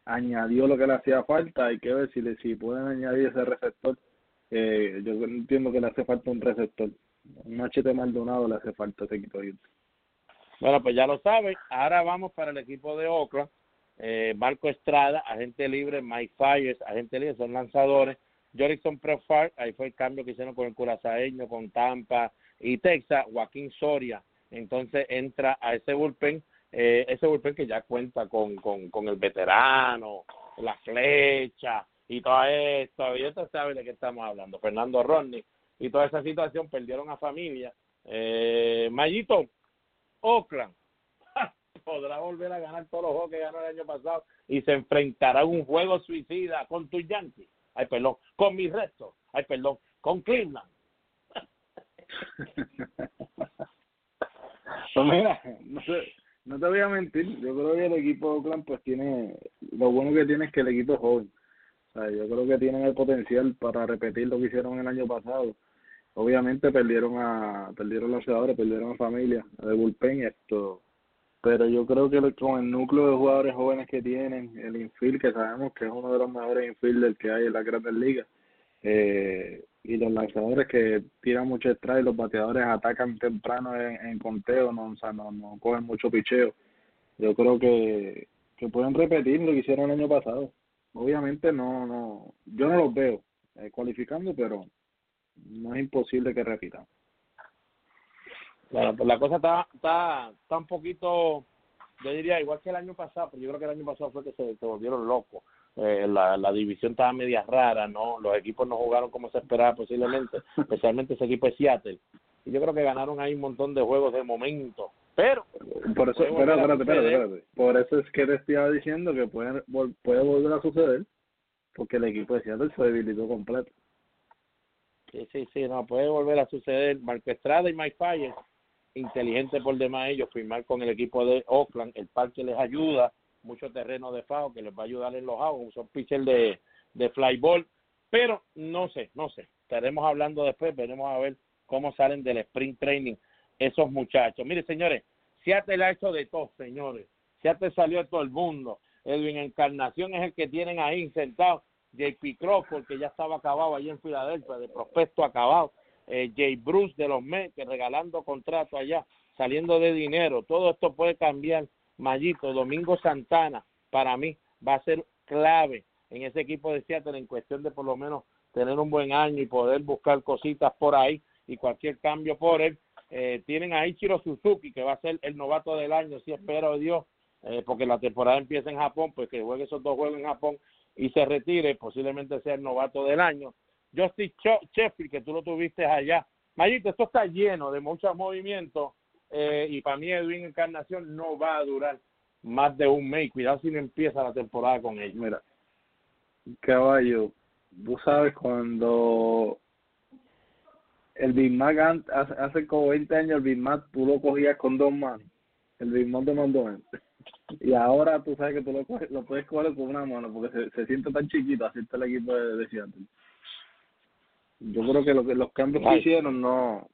Speaker 5: añadió lo que le hacía falta. Hay que ver si, le, si pueden añadir ese receptor. Eh, yo entiendo que le hace falta un receptor. Un machete Maldonado le hace falta a ese equipo de Houston.
Speaker 4: Bueno, pues ya lo saben. Ahora vamos para el equipo de Oakland. Eh, Marco Estrada, agente libre, Mike Fires, agente libre, son lanzadores. Jorison Profar, ahí fue el cambio que hicieron con el curazaeño, con Tampa y Texas, Joaquín Soria, entonces entra a ese bullpen, eh, ese bullpen que ya cuenta con, con, con el veterano, la flecha y todo esto, y usted sabe de qué estamos hablando, Fernando Rodney, y toda esa situación, perdieron a familia. Eh, Mayito, Oakland, podrá volver a ganar todos los juegos que ganó el año pasado y se enfrentará a un juego suicida con tus Yankees, ay perdón, con mis restos, ay perdón, con Cleveland.
Speaker 5: pues mira, no, sé, no te voy a mentir, yo creo que el equipo de Oakland pues tiene, lo bueno que tiene es que el equipo es joven, o sea, yo creo que tienen el potencial para repetir lo que hicieron el año pasado. Obviamente perdieron a perdieron los jugadores, perdieron a familia, de bullpen esto, pero yo creo que con el núcleo de jugadores jóvenes que tienen, el infield que sabemos que es uno de los mejores infielders que hay en las grandes ligas, eh, y los lanzadores que tiran mucho strike, los bateadores atacan temprano en, en conteo, no, o sea, no, no cogen mucho picheo. Yo creo que, que pueden repetir lo que hicieron el año pasado. Obviamente no, no, yo no los veo eh, cualificando, pero no es imposible que repitan.
Speaker 4: Pues la cosa está, está, está un poquito, yo diría, igual que el año pasado, pero yo creo que el año pasado fue que se, se volvieron locos. Eh, la, la división estaba media rara, ¿no? Los equipos no jugaron como se esperaba posiblemente, especialmente ese equipo de Seattle. Y yo creo que ganaron ahí un montón de juegos de momento. Pero,
Speaker 5: por eso, espera, espérate, espérate, espérate. Por eso es que te estaba diciendo que puede, puede volver a suceder, porque el equipo de Seattle se debilitó completo.
Speaker 4: Sí, sí, sí, no, puede volver a suceder. Marco Estrada y Mike Fire, inteligente por demás ellos, firmar con el equipo de Oakland, el parque les ayuda, mucho terreno de fajo que les va a ayudar en los outs, son pitchers de, de fly ball, pero no sé, no sé, estaremos hablando después, veremos a ver cómo salen del sprint training esos muchachos. Mire, señores, Seattle ha hecho de todo, señores. Seattle salió de todo el mundo. Edwin Encarnación es el que tienen ahí sentado. JP Crawford, que ya estaba acabado allí en Filadelfia, de prospecto acabado. Eh, Jay Bruce de los Mets, que regalando contrato allá, saliendo de dinero. Todo esto puede cambiar. Mayito, Domingo Santana, para mí va a ser clave en ese equipo de Seattle en cuestión de por lo menos tener un buen año y poder buscar cositas por ahí y cualquier cambio por él. Eh, tienen a Ichiro Suzuki, que va a ser el novato del año, si espero Dios, eh, porque la temporada empieza en Japón, pues que juegue esos dos juegos en Japón y se retire, posiblemente sea el novato del año. Justin Sheffield, que tú lo tuviste allá. Mayito, esto está lleno de muchos movimientos eh, y para mí Edwin Encarnación no va a durar más de un mes. Cuidado si no empieza la temporada con ellos.
Speaker 5: Mira, caballo, tú sabes cuando el Big Mac hace, hace como 20 años el Big Mac tú lo cogías con dos manos, el Big Mac de McDonald's. Y ahora tú sabes que tú lo, coges, lo puedes coger con una mano porque se, se siente tan chiquito, así está el equipo de, de Seattle. Yo creo que, lo que los cambios que hicieron no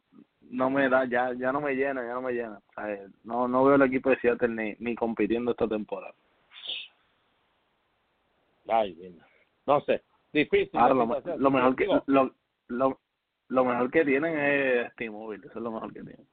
Speaker 5: no me da, ya ya no me llena, ya no me llena. O sea, no no veo el equipo de Seattle ni, ni compitiendo esta temporada.
Speaker 4: Ay, no sé, difícil.
Speaker 5: Ahora, lo, lo, mejor que lo, lo, lo mejor que tienen es T-Mobile, eso es lo mejor que tienen.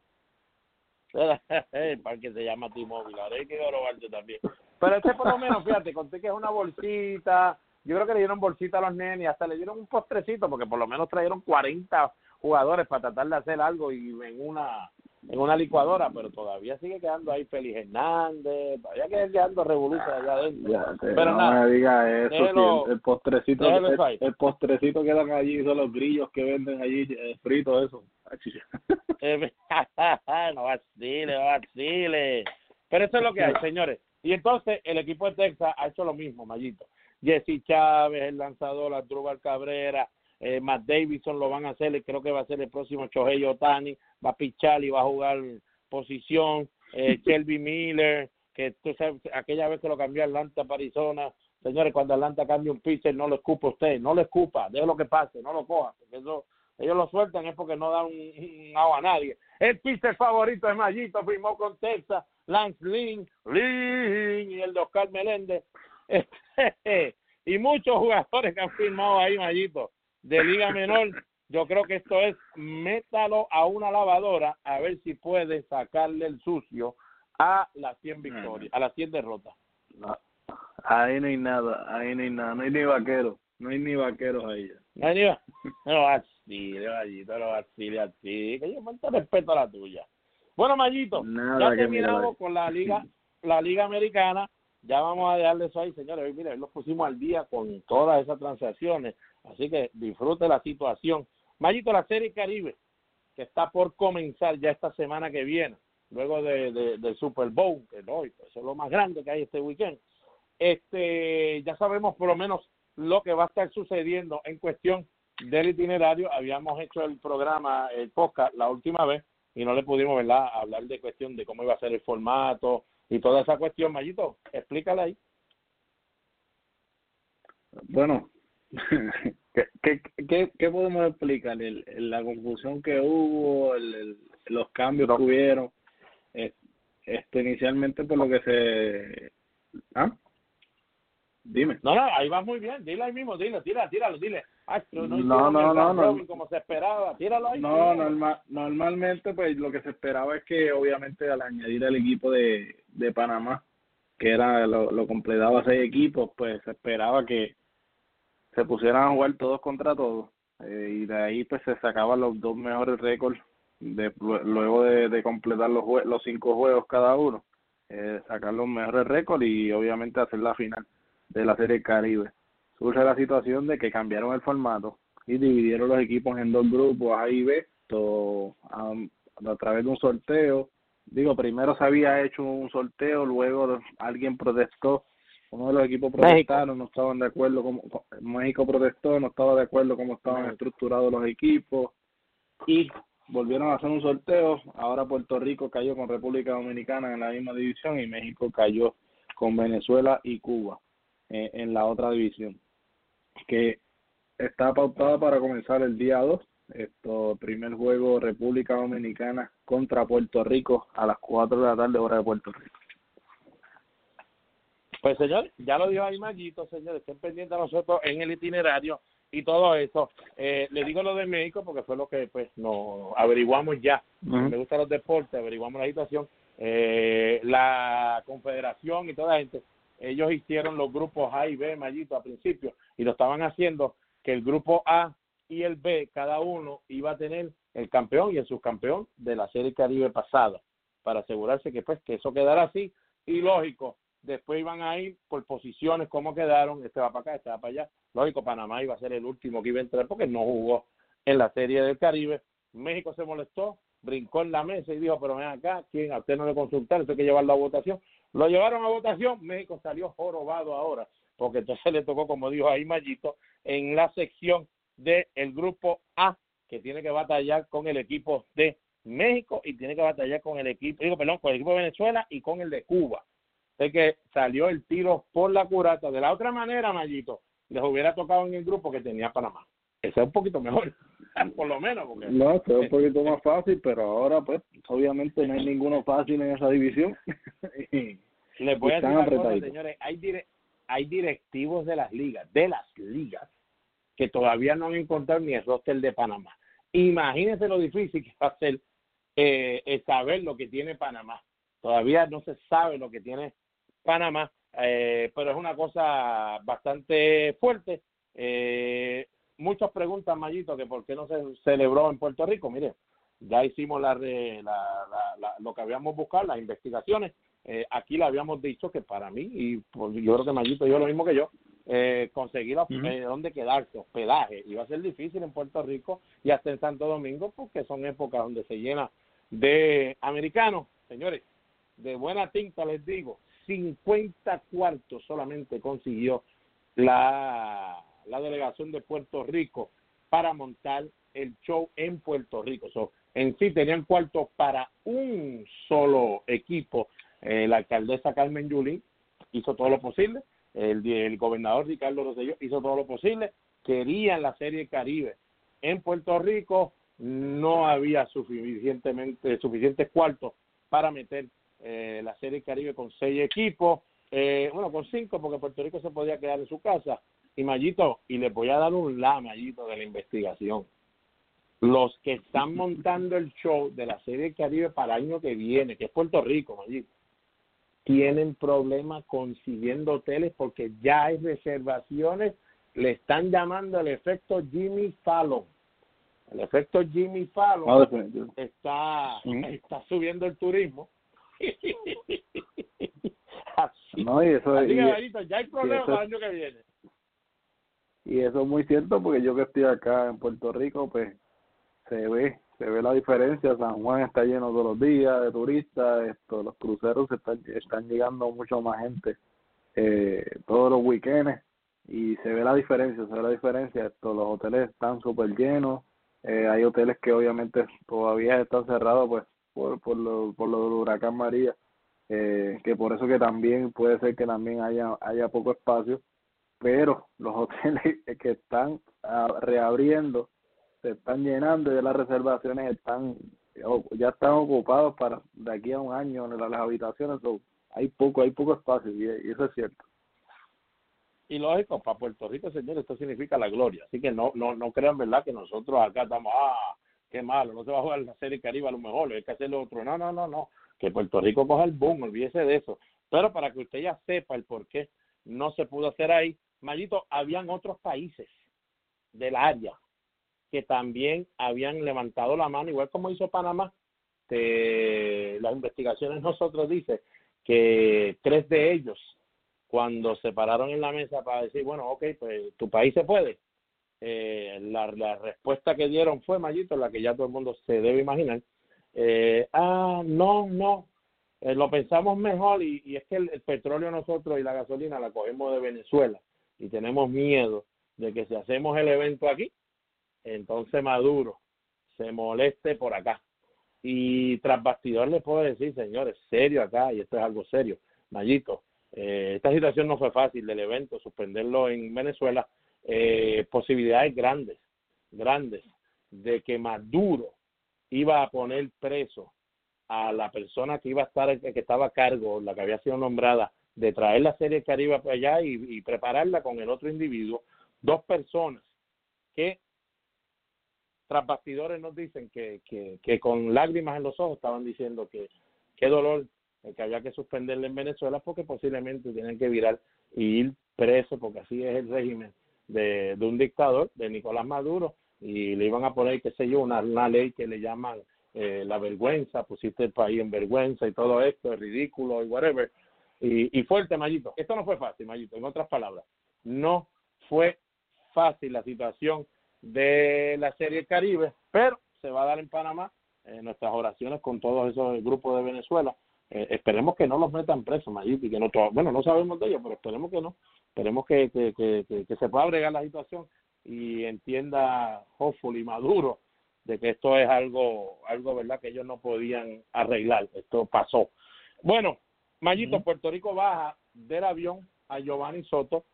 Speaker 4: el parque se llama T-Mobile, ahora hay que robarte también. Pero este por lo menos, fíjate, conté que es una bolsita, yo creo que le dieron bolsita a los nenes, hasta le dieron un postrecito, porque por lo menos trajeron 40 jugadores para tratar de hacer algo y en una en una licuadora, pero todavía sigue quedando ahí Félix Hernández, todavía queda quedando revolución allá adentro.
Speaker 5: Ya,
Speaker 4: pero
Speaker 5: no
Speaker 4: nada,
Speaker 5: me diga eso,
Speaker 4: déjelo-
Speaker 5: si el, el postrecito el postrecito que dan allí son los grillos que venden allí eh, fritos eso.
Speaker 4: Eh, no vacile, no vacile. Pero eso es lo que hay, señores. Y entonces el equipo de Texas ha hecho lo mismo, Mayito. Jesse Chávez, el lanzador, Andrúbal Cabrera, eh, Matt Davidson lo van a hacer, y creo que va a ser el próximo Shohei Otani, va a pichar y va a jugar posición, eh, Shelby Miller, que tú sabes, aquella vez que lo cambió Atlanta para Arizona, señores, cuando Atlanta cambia un pitcher, no lo escupa usted, no lo escupa, déjelo que pase, no lo coja, porque eso, ellos lo sueltan es porque no dan un, un agua a nadie. El pitcher favorito de Mayito firmó con Texas, Lance Lynn, Lynn y el de Oscar Meléndez. Y muchos jugadores que han firmado ahí, Mayito, de Liga Menor. Yo creo que esto es métalo a una lavadora a ver si puede sacarle el sucio a las 100 victorias, a las 100 derrotas.
Speaker 5: No, ahí no hay nada, ahí no hay nada, no hay ni vaqueros, no hay ni vaqueros ahí.
Speaker 4: No, no, no vacile, Mayito, no vacile así. Que yo falta respeto a la tuya. Bueno, Mayito,
Speaker 5: Nada
Speaker 4: ya terminamos con la liga, la liga americana. Ya vamos a dejarle eso ahí, señores. Hoy, mire, hoy los pusimos al día con todas esas transacciones. Así que disfrute la situación. Mayito, la Serie Caribe, que está por comenzar ya esta semana que viene, luego de, de- del Super Bowl, que no, eso es lo más grande que hay este weekend. Este, ya sabemos por lo menos lo que va a estar sucediendo en cuestión del itinerario. Habíamos hecho el programa, el podcast, la última vez y no le pudimos, ¿verdad?, hablar de cuestión de cómo iba a ser el formato y toda esa cuestión. Mayito, explícala ahí.
Speaker 5: Bueno, ¿qué, qué, qué, qué podemos explicar? El, el- la confusión que hubo, el, el- los cambios que hubieron. Eh, Esto inicialmente por lo que se... ¿Ah? Dime.
Speaker 4: No, no, ahí va muy bien. Dile ahí mismo, dile, tira, tíralo, dile. No,
Speaker 5: No, no,
Speaker 4: como se esperaba. Tíralo ahí.
Speaker 5: No,
Speaker 4: tíralo.
Speaker 5: norma- normalmente pues lo que se esperaba es que obviamente al añadir el equipo de, de Panamá, que era lo, lo completaba seis equipos, pues se esperaba que se pusieran a jugar todos contra todos eh, y de ahí pues se sacaban los dos mejores récords de, lue- luego de, de completar los jue- los cinco juegos cada uno, eh, sacar los mejores récords y obviamente hacer la final de la Serie Caribe. Surge la situación de que cambiaron el formato y dividieron los equipos en dos grupos, A y B, to- a, a través de un sorteo. Digo, primero se había hecho un sorteo, luego alguien protestó, uno de los equipos
Speaker 4: México.
Speaker 5: protestaron, no estaban de acuerdo, como México protestó, no estaba de acuerdo cómo estaban
Speaker 4: México.
Speaker 5: estructurados los equipos y volvieron a hacer un sorteo. Ahora Puerto Rico cayó con República Dominicana en la misma división y México cayó con Venezuela y Cuba eh, en la otra división, que está pautada para comenzar el día 2. Esto, primer juego República Dominicana contra Puerto Rico a las 4 de la tarde hora de Puerto Rico.
Speaker 4: Pues señores, ya lo dijo ahí Mayito, señores, estén pendientes a nosotros en el itinerario y todo eso. Eh, le digo lo de México porque fue lo que pues nos averiguamos ya. Me gustan los deportes, averiguamos la situación. Eh, la confederación y toda la gente, ellos hicieron los grupos A y B, Mayito, a principio, y lo estaban haciendo que el grupo A y el B, cada uno iba a tener el campeón y el subcampeón de la Serie Caribe pasada, para asegurarse que pues que eso quedara así. Y lógico, después iban a ir por posiciones, cómo quedaron, este va para acá, este va para allá. Lógico, Panamá iba a ser el último que iba a entrar porque no jugó en la Serie del Caribe. México se molestó, brincó en la mesa y dijo, pero ven acá, ¿quién? A usted no le consultaron, hay que llevarlo a votación. Lo llevaron a votación, México salió jorobado ahora, porque entonces le tocó, como dijo ahí Mayito, en la sección del grupo A, que tiene que batallar con el equipo de México y tiene que batallar con el equipo, digo, perdón, con el equipo de Venezuela y con el de Cuba. Así que salió el tiro por la curata. De la otra manera, Mayito, les hubiera tocado en el grupo que tenía Panamá. Ese es un poquito mejor, por lo menos, porque
Speaker 5: No, fue un poquito más fácil, pero ahora pues obviamente no hay ninguno fácil en esa división. Y-
Speaker 4: Les voy a decir cosa, señores. Hay, dire- hay directivos de las ligas, de las ligas, que todavía no han encontrado ni el roster de Panamá. Imagínense lo difícil que va a ser eh, eh, saber lo que tiene Panamá. Todavía no se sabe lo que tiene Panamá, eh, pero es una cosa bastante fuerte. Eh, muchas preguntas, Mayito, que por qué no se celebró en Puerto Rico. Mire, ya hicimos la, la- la- la- lo que habíamos buscado, las investigaciones. Eh, aquí le habíamos dicho que para mí, y por- yo creo que Mayito yo lo mismo que yo, eh, conseguir
Speaker 5: Ujú.
Speaker 4: eh, dónde quedarse, hospedaje, iba a ser difícil en Puerto Rico y hasta en Santo Domingo, porque son épocas donde se llena de americanos. Señores, de buena tinta les digo, 50 cuartos solamente consiguió la, la delegación de Puerto Rico para montar el show en Puerto Rico. So, en sí tenían cuartos para un solo equipo. Eh, la alcaldesa Carmen Yulín hizo todo lo posible, el, gobernador Ricardo Rosselló hizo todo lo posible, querían la Serie Caribe en Puerto Rico, no había suficientemente suficientes cuartos para meter eh, la Serie Caribe con seis equipos, eh, bueno, con cinco, porque Puerto Rico se podía quedar en su casa. Y Mayito, y les voy a dar un la, Mayito, de la investigación. Los que están montando el show de la Serie Caribe para el año que viene, que es Puerto Rico, Mayito, tienen problemas consiguiendo hoteles porque ya hay reservaciones le están llamando el efecto Jimmy Fallon. El efecto Jimmy Fallon
Speaker 5: definitivo.
Speaker 4: está, está subiendo el turismo. Así,
Speaker 5: No, y eso,
Speaker 4: así
Speaker 5: y,
Speaker 4: que, Marito, ya hay problemas el año que viene.
Speaker 5: Y eso es muy cierto porque yo que estoy acá en Puerto Rico, pues se ve, se ve la diferencia. San Juan está lleno todos los días de turistas, esto, los cruceros están, están llegando mucho más gente eh, todos los weekends y se ve la diferencia, se ve la diferencia. Esto, los hoteles están súper llenos, eh, hay hoteles que obviamente todavía están cerrados pues por, por, lo, por lo del huracán María, eh, que por eso que también puede ser que también haya, haya poco espacio, pero los hoteles que están ah, reabriendo se están llenando y ya las reservaciones están ya están ocupados para de aquí a un año en las, habitaciones hay poco hay poco espacio y, eso es cierto
Speaker 4: Y lógico, para Puerto Rico, señores, esto significa la gloria. Así que no no no crean, ¿verdad?, que nosotros acá estamos, ah, qué malo, no se va a jugar la Serie Caribe a lo mejor, hay que hacerlo otro. No, no, no, no. Que Puerto Rico coja el boom, olvídese de eso. Pero para que usted ya sepa el por qué no se pudo hacer ahí, Mayito, habían otros países del área que también habían levantado la mano, igual como hizo Panamá. Las investigaciones nosotros dicen que tres de ellos cuando se pararon en la mesa para decir, bueno, ok, pues tu país se puede, eh, la, la respuesta que dieron fue, Mayito, la que ya todo el mundo se debe imaginar, eh, ah, no, no, eh, lo pensamos mejor y, y es que el, el petróleo nosotros y la gasolina la cogemos de Venezuela y tenemos miedo de que si hacemos el evento aquí, entonces Maduro se moleste por acá. Y tras bastidor le puedo decir, señores, serio acá, y esto es algo serio, Mayito, eh, esta situación no fue fácil del evento, suspenderlo en Venezuela, eh, posibilidades grandes, grandes, de que Maduro iba a poner preso a la persona que iba a estar, que estaba a cargo, la que había sido nombrada, de traer la serie Caribe para allá y, prepararla con el otro individuo, dos personas que tras bastidores nos dicen que, que, que con lágrimas en los ojos estaban diciendo que qué dolor eh, que había que suspenderle en Venezuela porque posiblemente tienen que virar y ir preso porque así es el régimen de, de un dictador, de Nicolás Maduro, y le iban a poner, qué sé yo, una, una ley que le llaman eh, la vergüenza, pusiste el país en vergüenza y todo esto, es ridículo y whatever. Y, y fuerte, Mayito. Esto no fue fácil, Mayito. En otras palabras, no fue fácil la situación de la Serie Caribe, pero se va a dar en Panamá eh, nuestras oraciones con todos esos grupos de Venezuela. Eh, esperemos que no los metan presos, Mayito, y que no to- bueno, no sabemos de ellos, pero esperemos que no. Esperemos que, que, que, que, que se pueda bregar la situación y entienda hopefully Maduro de que esto es algo, algo verdad que ellos no podían arreglar. Esto pasó. Bueno, Mayito, Puerto Rico baja del avión a Giovanni Soto.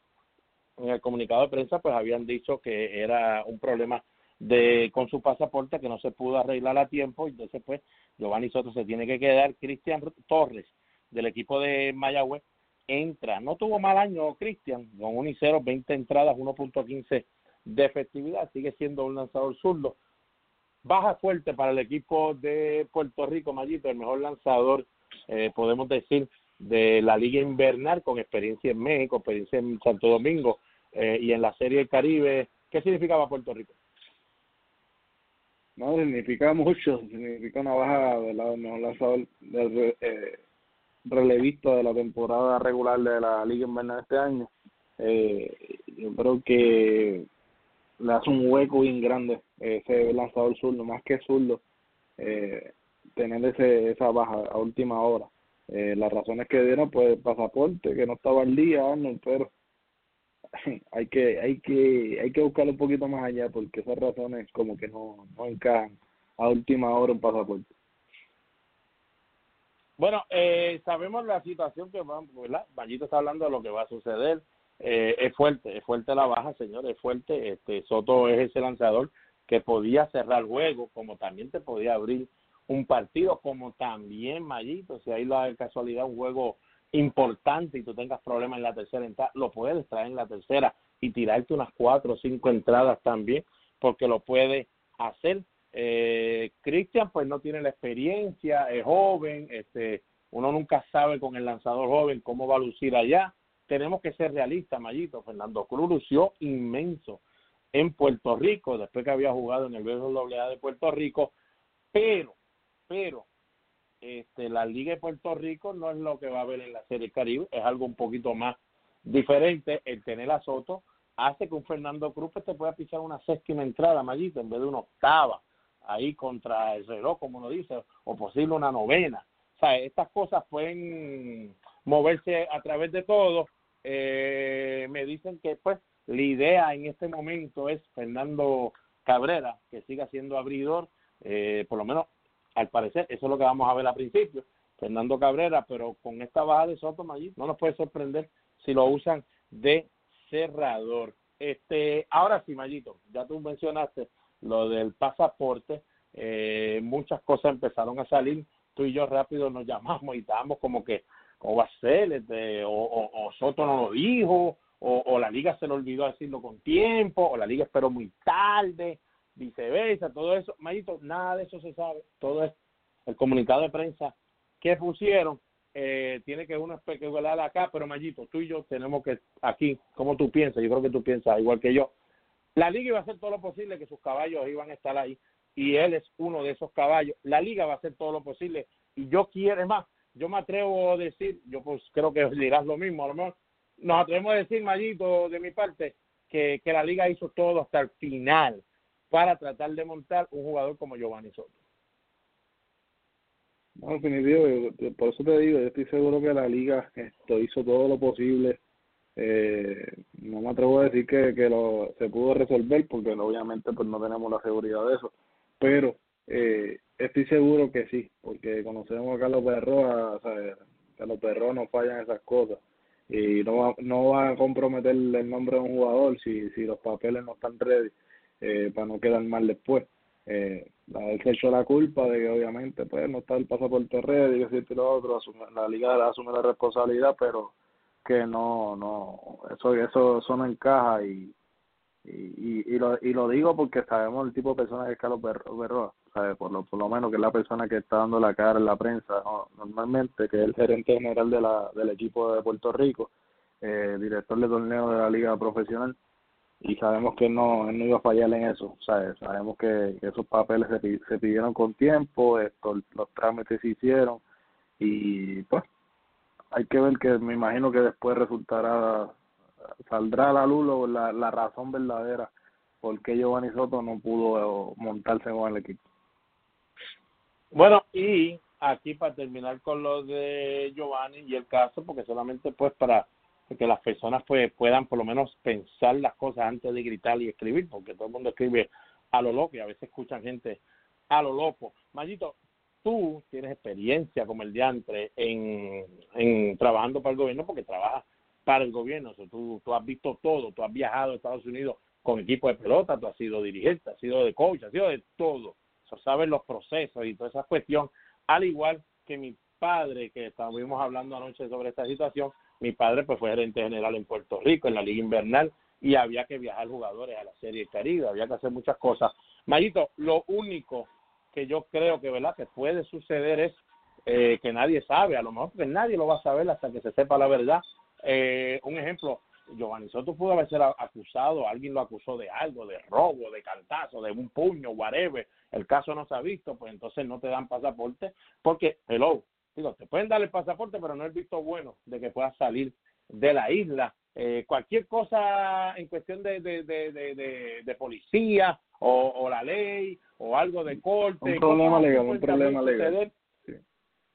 Speaker 4: En el comunicado de prensa, pues habían dicho que era un problema de con su pasaporte que no se pudo arreglar a tiempo. Entonces, pues, Giovanni Soto se tiene que quedar. Cristian Torres, del equipo de Mayagüez, entra. No tuvo mal año Cristian, con 1 y 0, 20 entradas, 1.15 de efectividad. Sigue siendo un lanzador zurdo. Baja fuerte para el equipo de Puerto Rico, Mayito, el mejor lanzador, eh, podemos decir, de la Liga Invernal, con experiencia en México, experiencia en Santo Domingo eh, y en la Serie del Caribe. ¿Qué significaba Puerto Rico?
Speaker 5: no significa mucho significa una baja de la mejor lanzador del eh, relevista de la temporada regular de la Liga Invernal este año eh, yo creo que le hace un hueco bien grande eh, ese lanzador zurdo, más que zurdo, eh, tener ese, esa baja a última hora. Eh, las razones que dieron, pues el pasaporte, que no estaba al día, Arnold, pero hay que hay que hay que buscar un poquito más allá porque esas razones como que no, no encajan a última hora un pasaporte.
Speaker 4: Bueno, eh, sabemos la situación que va, ¿verdad? Mayito está hablando de lo que va a suceder. Eh, es fuerte, es fuerte la baja, señor, es fuerte. Este Soto es ese lanzador que podía cerrar juego, como también te podía abrir un partido, como también Mayito, si hay la casualidad un juego importante y tú tengas problemas en la tercera entrada, lo puedes traer en la tercera y tirarte unas cuatro o cinco entradas también, porque lo puede hacer. Eh, Cristian pues no tiene la experiencia, es joven, este, uno nunca sabe con el lanzador joven cómo va a lucir allá, tenemos que ser realistas, Mayito. Fernando Cruz lució inmenso en Puerto Rico, después que había jugado en el BWA de Puerto Rico, pero, pero, este, la Liga de Puerto Rico no es lo que va a haber en la Serie Caribe, es algo un poquito más diferente. El tener a Soto hace que un Fernando Cruz pues, te pueda pisar una séptima entrada, Mayito, en vez de una octava, ahí contra el reloj, como uno dice, o posible una novena. O sea, estas cosas pueden moverse a través de todo. Eh, me dicen que pues la idea en este momento es Fernando Cabrera, que siga siendo abridor, eh, por lo menos al parecer, eso es lo que vamos a ver al principio, Fernando Cabrera, pero con esta baja de Soto allí no nos puede sorprender si lo usan de cerrador. Este, ahora sí, Mayito, ya tú mencionaste lo del pasaporte, eh, muchas cosas empezaron a salir, tú y yo rápido nos llamamos y estábamos como que, ¿cómo va a ser? Este, o, o, Soto no lo dijo, o, o, la liga se le olvidó decirlo con tiempo, o la liga esperó muy tarde, viceversa, todo eso, Mayito, nada de eso se sabe, todo es el comunicado de prensa que pusieron, eh, tiene que uno especular acá, pero Mayito, tú y yo tenemos que, aquí, como tú piensas, yo creo que tú piensas igual que yo, la liga iba a hacer todo lo posible que sus caballos iban a estar ahí, y él es uno de esos caballos, la liga va a hacer todo lo posible, y yo quiero, más, yo me atrevo a decir, yo pues creo que dirás lo mismo, a lo mejor nos atrevemos a decir, Mayito, de mi parte, que, que la liga hizo todo hasta el final para tratar de montar un jugador como Giovanni Soto.
Speaker 5: No, definitivo, por eso te digo, yo estoy seguro que la liga esto hizo todo lo posible. Eh, no me atrevo a decir que, que lo, se pudo resolver porque obviamente pues no tenemos la seguridad de eso, pero eh, estoy seguro que sí, porque conocemos a Carlos Perro, Carlos Perro no fallan esas cosas y no va, no va a comprometer el nombre de un jugador si, si los papeles no están ready eh, para no quedar mal después. Eh, él se echó la culpa de que obviamente pues no está el pasaporte ready, y y lo otro, la liga asume la responsabilidad, pero que no, no, eso, eso, eso no encaja y, y, y, lo, y lo digo porque sabemos el tipo de persona que es Carlos Berroa, Por lo, por lo menos que es la persona que está dando la cara en la prensa normalmente, que es el gerente general de la, del equipo de Puerto Rico, eh, director de torneo de la liga profesional y sabemos que no, no iba a fallar en eso, ¿sabes? sabemos que, esos papeles se, pidieron con tiempo, esto, los trámites se hicieron y pues hay que ver que me imagino que después resultará, saldrá a la luz la, la razón verdadera por qué Giovanni Soto no pudo montarse con el equipo.
Speaker 4: Bueno, y aquí para terminar con lo de Giovanni y el caso, porque solamente pues para que las personas pues puedan por lo menos pensar las cosas antes de gritar y escribir, porque todo el mundo escribe a lo loco y a veces escuchan gente a lo loco. Mayito, tú tienes experiencia como el diantre en, en trabajando para el gobierno porque trabajas para el gobierno, o tú, tú has visto todo, tú has viajado a Estados Unidos con equipo de pelota, tú has sido dirigente, has sido de coach, has sido de todo, sabes los procesos y toda esa cuestión, al igual que mi padre, que estábamos hablando anoche sobre esta situación, mi padre pues fue gerente general en Puerto Rico, en la Liga Invernal, y había que viajar jugadores a la Serie Caribe, había que hacer muchas cosas. Mayito, lo único que yo creo que verdad que puede suceder es eh, que nadie sabe, a lo mejor que nadie lo va a saber hasta que se sepa la verdad. Eh, un ejemplo, Giovanni Soto pudo haber sido acusado, alguien lo acusó de algo, de robo, de cantazo, de un puño, whatever. El caso no se ha visto, pues entonces no te dan pasaporte porque, hello, Digo, te pueden dar el pasaporte, pero no es visto bueno de que puedas salir de la isla. Eh, cualquier cosa en cuestión de, de, de, de, policía o, la ley o algo de corte.
Speaker 5: Un problema legal, un problema legal.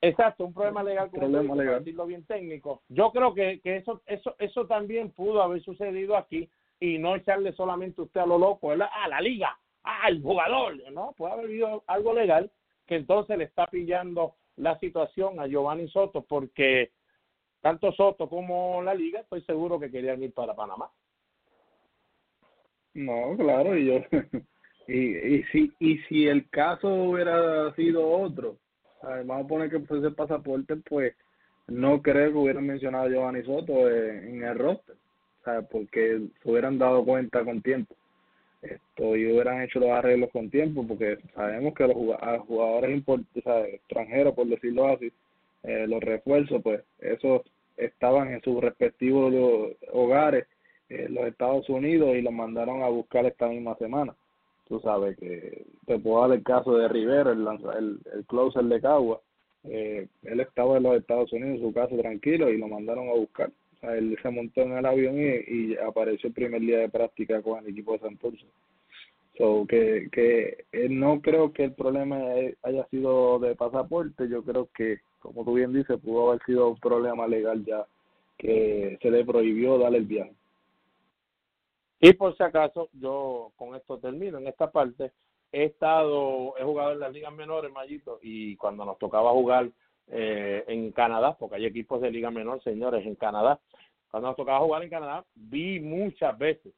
Speaker 4: Exacto, un problema legal, como
Speaker 5: problema legal.
Speaker 4: decirlo bien técnico. Yo creo que, que eso, eso, eso también pudo haber sucedido aquí y no echarle solamente usted a lo loco, a ah, la liga, al jugador, ¿no? Puede haber habido algo legal que entonces le está pillando la situación a Giovanni Soto porque tanto Soto como la liga estoy seguro que querían ir para Panamá.
Speaker 5: No, claro, y yo y, y si y si el caso hubiera sido otro, vamos a poner que fuese pasaporte, pues no creo que hubieran mencionado a Giovanni Soto en, el roster, porque se hubieran dado cuenta con tiempo esto y hubieran hecho los arreglos con tiempo porque sabemos que los jugadores extranjeros por decirlo así eh, los refuerzos pues esos estaban en sus respectivos hogares en los Estados Unidos y los mandaron a buscar esta misma semana. Tú sabes que te puedo dar el caso de Rivera, el, el, el closer de Cagua. Eh, él estaba en los Estados Unidos en su casa tranquilo y lo mandaron a buscar. Sea, él se montó en el avión y, y apareció el primer día de práctica con el equipo de Santurce. So, que, que eh, no creo que el problema haya sido de pasaporte, yo creo que, como tú bien dices, pudo haber sido un problema legal ya que se le prohibió darle el viaje.
Speaker 4: Y por si acaso, yo con esto termino en esta parte. He estado, he jugado en las ligas menores, Mayito, y cuando nos tocaba jugar eh, en Canadá, porque hay equipos de liga menor, señores, en Canadá, cuando nos tocaba jugar en Canadá, vi muchas veces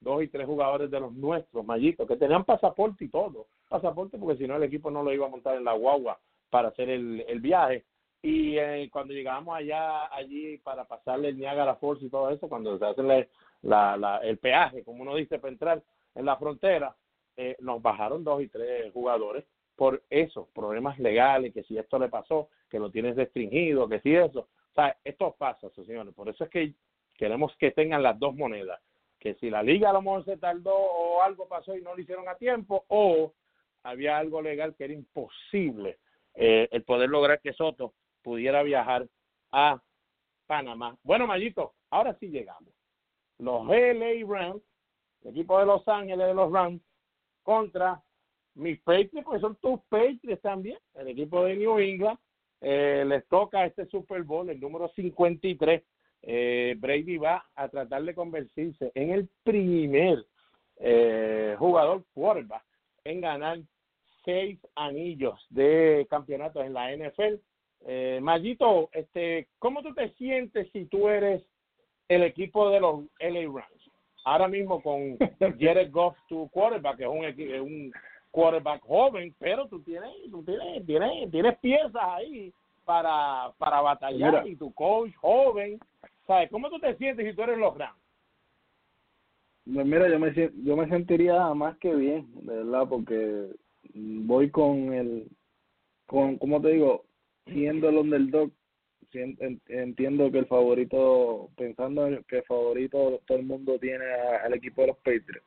Speaker 4: dos y tres jugadores de los nuestros, Mayito, que tenían pasaporte y todo. Pasaporte porque si no el equipo no lo iba a montar en la guagua para hacer el, el viaje. Y eh, cuando llegamos allá, allí para pasarle el Niagara Falls y todo eso, cuando se hace la, la, el peaje, como uno dice, para entrar en la frontera, eh, nos bajaron dos y tres jugadores por eso, problemas legales, que si esto le pasó, que lo tienes restringido, que si eso. O sea, esto pasa, señores. Por eso es que queremos que tengan las dos monedas que si la liga a lo mejor se tardó o algo pasó y no lo hicieron a tiempo o había algo legal que era imposible eh, el poder lograr que Soto pudiera viajar a Panamá. Bueno, Mayito, ahora sí llegamos. Los LA Rams, el equipo de Los Ángeles de los Rams, contra mis Patriots, pues son tus Patriots también, el equipo de New England. Eh, les toca este Super Bowl, el número 53 eh, Brady va a tratar de convertirse en el primer eh, jugador quarterback en ganar seis anillos de campeonatos en la NFL. Eh, Mayito, este, ¿cómo tú te sientes si tú eres el equipo de los LA Rams? Ahora mismo con Jared Goff, tu quarterback, que es un, un quarterback joven, pero tú tienes, tú tienes, tienes, tienes piezas ahí para, para batallar y tu coach joven ¿Sabes? ¿Cómo tú te sientes si tú eres los Rams?
Speaker 5: Pues mira, yo me, yo me sentiría más que bien, de verdad, porque voy con el, con, ¿cómo te digo? Siendo el underdog, entiendo que el favorito, pensando que el favorito todo el mundo tiene al equipo de los Patriots.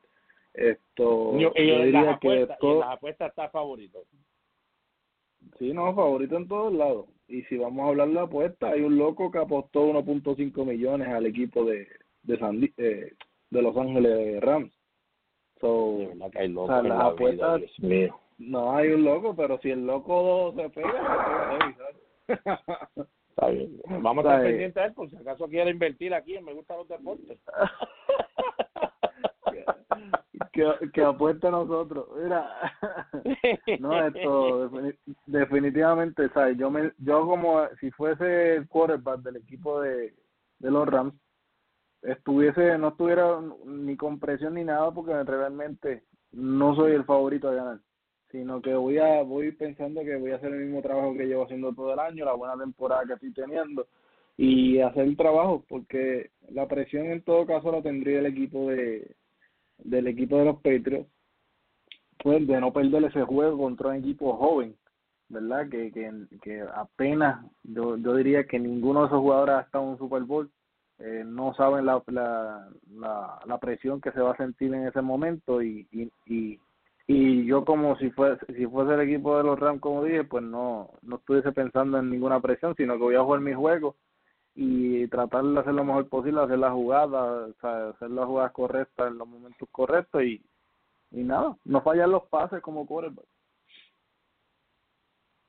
Speaker 5: Esto,
Speaker 4: yo, diría que todo, las apuestas está favorito.
Speaker 5: Sí, no, favorito en todos lados. Y si vamos a hablar de apuesta, hay un loco que apostó 1.5 millones al equipo de de, eh, de Los Ángeles Rams. So,
Speaker 4: hay o sea, las apuestas,
Speaker 5: no hay un loco, pero si el loco se pega, se
Speaker 4: pega Está bien. Vamos a estar pendientes de él por si acaso quiere invertir aquí en Me Gusta los Deportes.
Speaker 5: que, que apuesta a nosotros. Mira, no, esto definitivamente, ¿sabes? Yo, me, yo como si fuese el quarterback del equipo de, de los Rams, estuviese, no estuviera ni con presión ni nada porque realmente no soy el favorito de ganar sino que voy a voy pensando que voy a hacer el mismo trabajo que llevo haciendo todo el año, la buena temporada que estoy teniendo y hacer el trabajo porque la presión en todo caso la tendría el equipo de del equipo de los Patriots pues de no perder ese juego contra un equipo joven verdad que que, que apenas yo, yo diría que ninguno de esos jugadores ha estado en un Super Bowl eh, no saben la, la, la, la, presión que se va a sentir en ese momento y, y, y, y yo como si fuese, si fuese el equipo de los Rams como dije pues no no estuviese pensando en ninguna presión sino que voy a jugar mi juego y tratar de hacer lo mejor posible, hacer la jugada, hacer las jugadas correctas en los momentos correctos y, y nada, no fallar los pases como quarterback.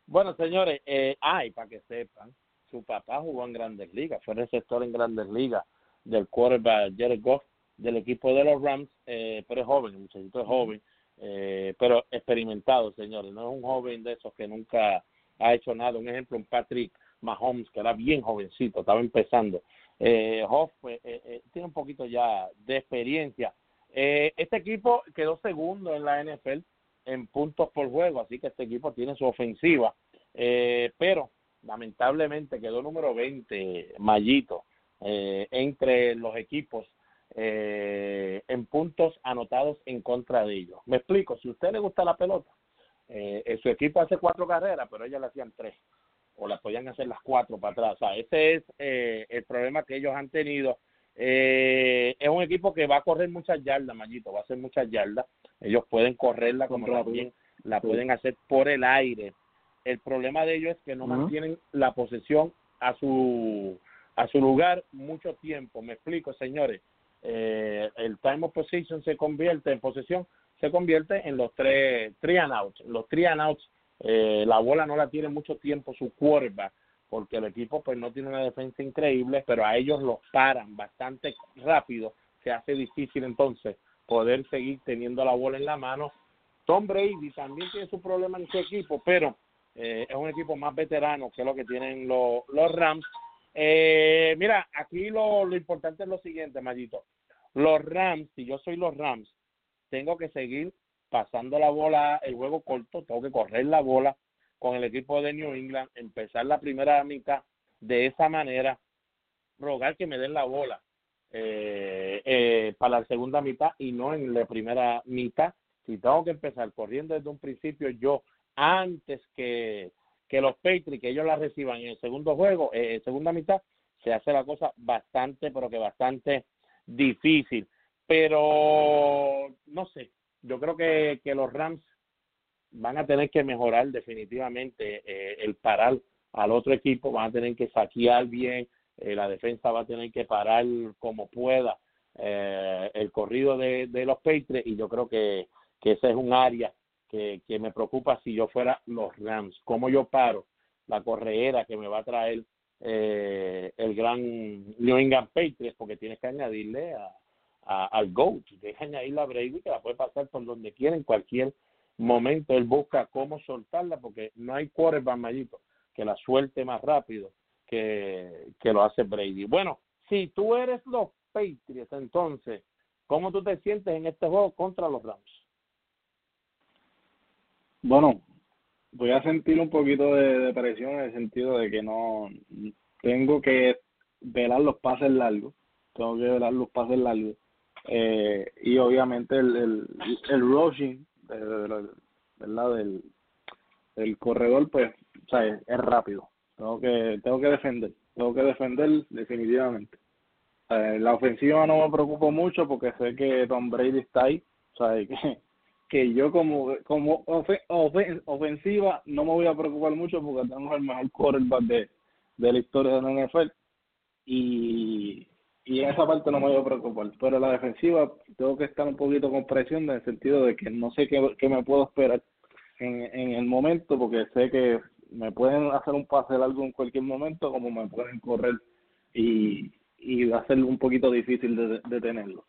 Speaker 4: Bueno, señores, eh, ay, para que sepan, su papá jugó en Grandes Ligas, fue receptor en Grandes Ligas del quarterback Jared Goff del equipo de los Rams, eh, pero es joven, el muchachito es joven, eh, pero experimentado, señores, no es un joven de esos que nunca ha hecho nada. Un ejemplo, un Patrick Mahomes, que era bien jovencito, estaba empezando. Eh, Hoff eh, eh, tiene un poquito ya de experiencia. Eh, este equipo quedó segundo en la NFL en puntos por juego, así que este equipo tiene su ofensiva, eh, pero lamentablemente quedó número 20, Mallito, entre los equipos eh, en puntos anotados en contra de ellos. Me explico, si a usted le gusta la pelota, eh, su equipo hace cuatro carreras, pero ellos le hacían tres. O las podían hacer las cuatro para atrás. O sea, ese es eh, el problema que ellos han tenido. Eh, es un equipo que va a correr muchas yardas, Mayito, va a hacer muchas yardas. Ellos pueden correrla como también la pueden hacer por el aire. El problema de ellos es que no mantienen la posesión a su a su lugar mucho tiempo. Me explico, señores. Eh, el time of position se convierte en posesión, se convierte en los tres three and outs. Los three and outs, eh, la bola no la tiene mucho tiempo su quarterback porque el equipo pues no tiene una defensa increíble, pero a ellos los paran bastante rápido. Se hace difícil entonces poder seguir teniendo la bola en la mano. Tom Brady también tiene su problema en su equipo, pero eh, es un equipo más veterano que lo que tienen los, los Rams. Eh, mira, aquí lo, lo importante es lo siguiente, Mayito. Los Rams, si yo soy los Rams, tengo que seguir pasando la bola, el juego corto, tengo que correr la bola con el equipo de New England, empezar la primera mitad de esa manera, rogar que me den la bola eh, eh, para la segunda mitad y no en la primera mitad. Si tengo que empezar corriendo desde un principio, yo antes que, que los Patriots, que ellos la reciban en el segundo juego, eh, segunda mitad, se hace la cosa bastante, pero que bastante difícil. Pero no sé, yo creo que, que los Rams van a tener que mejorar definitivamente eh, el parar al otro equipo, van a tener que saquear bien, eh, la defensa va a tener que parar como pueda eh, el corrido de, de los Patriots y yo creo que, que ese es un área que, que me preocupa si yo fuera los Rams, cómo yo paro la correera que me va a traer eh, el gran New England Patriots, porque tienes que añadirle a, a, al GOAT, tienes que añadirle a Brady que la puede pasar por donde quiera en cualquier momento. Él busca cómo soltarla porque no hay quarterback mallito que la suelte más rápido que, que lo hace Brady. Bueno, si tú eres los Patriots, entonces, ¿cómo tú te sientes en este juego contra los Rams?
Speaker 5: Bueno, voy a sentir un poquito de presión en el sentido de que no tengo que velar los pases largos, tengo que velar los pases largos eh, y obviamente el, el, el rushing ¿verdad? del, del corredor pues o es, rápido. Tengo que tengo que defender tengo que defender definitivamente. La ofensiva no me preocupo mucho porque sé que Tom Brady está ahí o que que yo como como ofe, ofen, ofensiva no me voy a preocupar mucho porque tengo el mejor quarterback de, de la historia de la NFL y, y en esa parte no me voy a preocupar pero la defensiva tengo que estar un poquito con presión en el sentido de que no sé qué, qué me puedo esperar en, en el momento porque sé que me pueden hacer un pase largo en cualquier momento como me pueden correr y, y hacer un poquito difícil de detenerlo.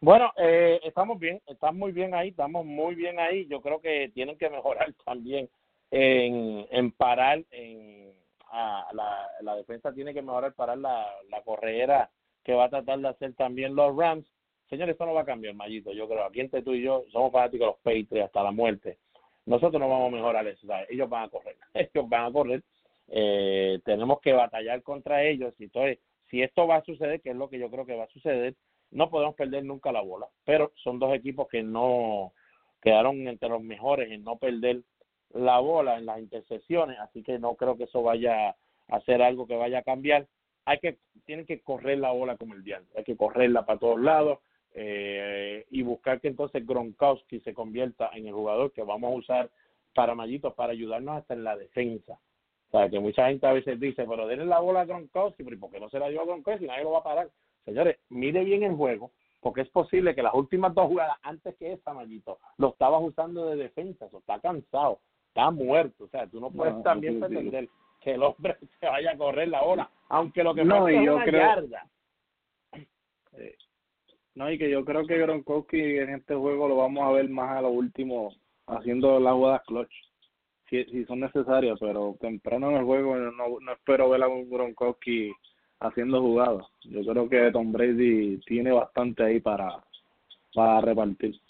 Speaker 4: Bueno, eh, estamos bien, estamos muy bien ahí, estamos muy bien ahí. Yo creo que tienen que mejorar también en, en parar, en a, la, la defensa tiene que mejorar parar la, la corredera que va a tratar de hacer también los Rams. Señores, esto no va a cambiar, Mayito. Yo creo, aquí entre tú y yo somos fanáticos de los Patriots hasta la muerte. Nosotros no vamos a mejorar eso, ¿sabes? ellos van a correr, ellos van a correr. Eh, tenemos que batallar contra ellos. Entonces, si esto va a suceder, que es lo que yo creo que va a suceder, no podemos perder nunca la bola, pero son dos equipos que no quedaron entre los mejores en no perder la bola en las intercesiones, así que no creo que eso vaya a ser algo que vaya a cambiar. Hay que tienen que correr la bola como el diablo, hay que correrla para todos lados eh, y buscar que entonces Gronkowski se convierta en el jugador que vamos a usar para Mayito para ayudarnos hasta en la defensa. O sea, que mucha gente a veces dice, pero denle la bola a Gronkowski, pero ¿por qué no se la dio a Gronkowski? Nadie lo va a parar. Señores, mire bien el juego, porque es posible que las últimas dos jugadas antes que esa, Mayito, lo estabas usando de defensa, eso está cansado, está muerto, o sea, tú no puedes
Speaker 5: No,
Speaker 4: también
Speaker 5: sí.
Speaker 4: pretender que el hombre se vaya a correr la ola, aunque lo que
Speaker 5: No, y
Speaker 4: es
Speaker 5: yo
Speaker 4: una
Speaker 5: creo-
Speaker 4: yarda.
Speaker 5: Eh, No, y que yo creo que Gronkowski en este juego lo vamos a ver más a lo último haciendo las jugadas clutch, si, si son necesarias, pero temprano en el juego no, no espero ver a Gronkowski haciendo jugadas. Yo creo que Tom Brady tiene bastante ahí para, para repartir.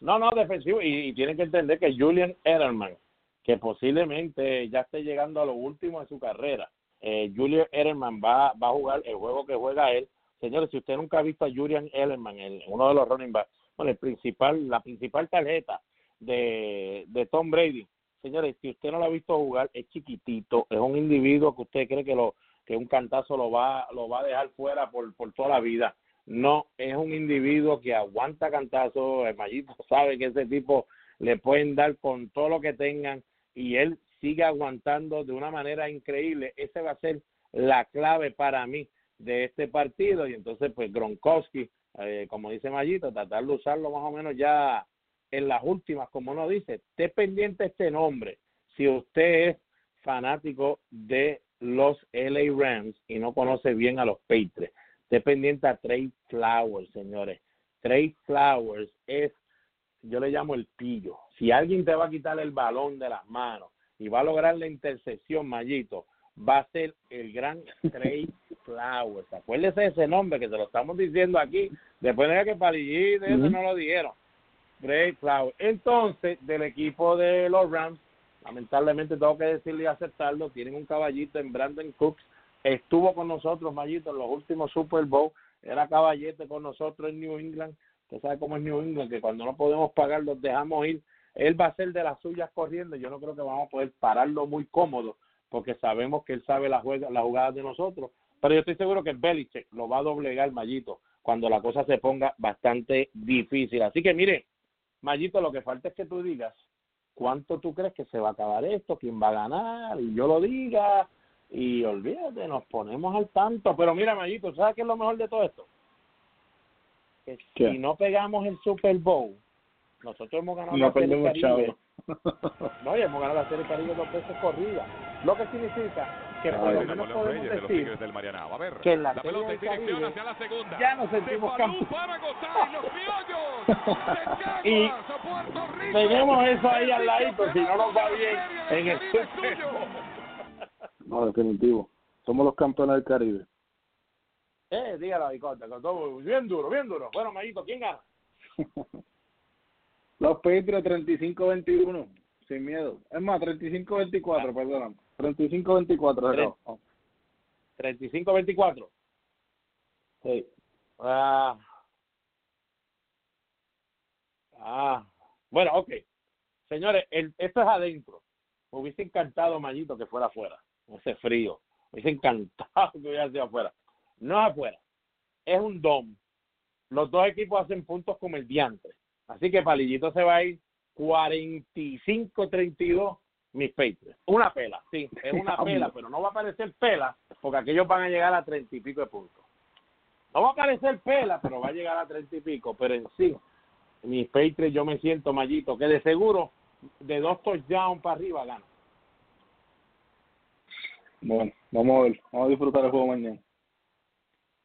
Speaker 4: No, no, defensivo. Y, y tienen que entender que Julian Edelman, que posiblemente ya esté llegando a lo último de su carrera, eh, Julian Edelman va, va a jugar el juego que juega él. Señores, si usted nunca ha visto a Julian Edelman, el, uno de los running backs, bueno, el principal, la principal tarjeta de, de Tom Brady señores, si usted no lo ha visto jugar, es chiquitito, es un individuo que usted cree que lo que un cantazo lo va lo va a dejar fuera por, por toda la vida. No, es un individuo que aguanta cantazo, el Mayito sabe que ese tipo le pueden dar con todo lo que tengan y él sigue aguantando de una manera increíble. Ese va a ser la clave para mí de este partido y entonces pues Gronkowski, eh, como dice Mayito, tratar de usarlo más o menos ya en las últimas, como uno dice, esté pendiente este nombre. Si usted es fanático de los LA Rams y no conoce bien a los Patriots, esté pendiente a Trey Flowers, señores. Trey Flowers es, yo le llamo el pillo. Si alguien te va a quitar el balón de las manos y va a lograr la intercepción, Mayito, va a ser el gran Trey Flowers. Acuérdese de ese nombre que se lo estamos diciendo aquí. Después de que Palillí de eso no lo dijeron. Trey Flowers. Entonces, del equipo de los Rams, lamentablemente tengo que decirle y aceptarlo, tienen un caballito en Brandon Cooks. Estuvo con nosotros, Mayito, en los últimos Super Bowl. Era caballete con nosotros en New England. Usted sabe cómo es New England, que cuando no podemos pagar los dejamos ir. Él va a ser de las suyas corriendo. Yo no creo que vamos a poder pararlo muy cómodo porque sabemos que él sabe la, juega, la jugada de nosotros. Pero yo estoy seguro que Belichick lo va a doblegar Mayito cuando la cosa se ponga bastante difícil. Así que mire, Mayito, lo que falta es que tú digas cuánto tú crees que se va a acabar esto, quién va a ganar, y yo lo diga, y olvídate, nos ponemos al tanto. Pero mira, Mayito, ¿sabes qué es lo mejor de todo esto? Que si no pegamos el Super Bowl, nosotros hemos ganado
Speaker 5: No
Speaker 4: la Serie
Speaker 5: perdemos
Speaker 4: Caribe.
Speaker 5: chavo.
Speaker 4: No, y hemos ganado la Serie Caribe dos veces corrida. Lo que significa que por lo
Speaker 1: de
Speaker 4: menos
Speaker 1: los
Speaker 4: podemos
Speaker 1: Reyes de los
Speaker 4: decir
Speaker 1: Tigres del Marianao. A ver,
Speaker 4: que en la
Speaker 1: la
Speaker 4: Serie
Speaker 1: pelota
Speaker 4: del
Speaker 1: en dirección
Speaker 4: Caribe
Speaker 1: hacia la segunda.
Speaker 4: ya nos
Speaker 1: De
Speaker 4: sentimos campeones.
Speaker 1: y los piollos de
Speaker 4: Y
Speaker 1: Caguas a Puerto Rico.
Speaker 4: tenemos eso ahí al ladito, si no nos va bien en el Super.
Speaker 5: No, definitivo. Somos los campeones del Caribe.
Speaker 4: Eh, dígalo cortó, bien duro, bien duro. Bueno, Mayito, ¿quién gana?
Speaker 5: Los Patriots 35-21, sin miedo. Es más, 35-24, perdón. 35-24, se acabó.
Speaker 4: 35-24.
Speaker 5: Sí.
Speaker 4: Ah. Ah. Bueno, ok. Señores, el, esto es adentro. Me hubiese encantado, Mayito, que fuera afuera. Ese frío. Me hubiese encantado que hubiera sido afuera. No es afuera. Es un dom. Los dos equipos hacen puntos como el diantre. Así que Palillito se va a ir 45-32 mis Patriots. Una pela, sí, es una pela, pero no va a parecer pela porque aquellos van a llegar a treinta y pico de puntos. No va a parecer pela, pero va a llegar a treinta y pico. Pero en sí, mis Patriots yo me siento mallito, que de seguro de dos touchdowns para arriba gana.
Speaker 5: Bueno, vamos a ver. Vamos a disfrutar el juego mañana.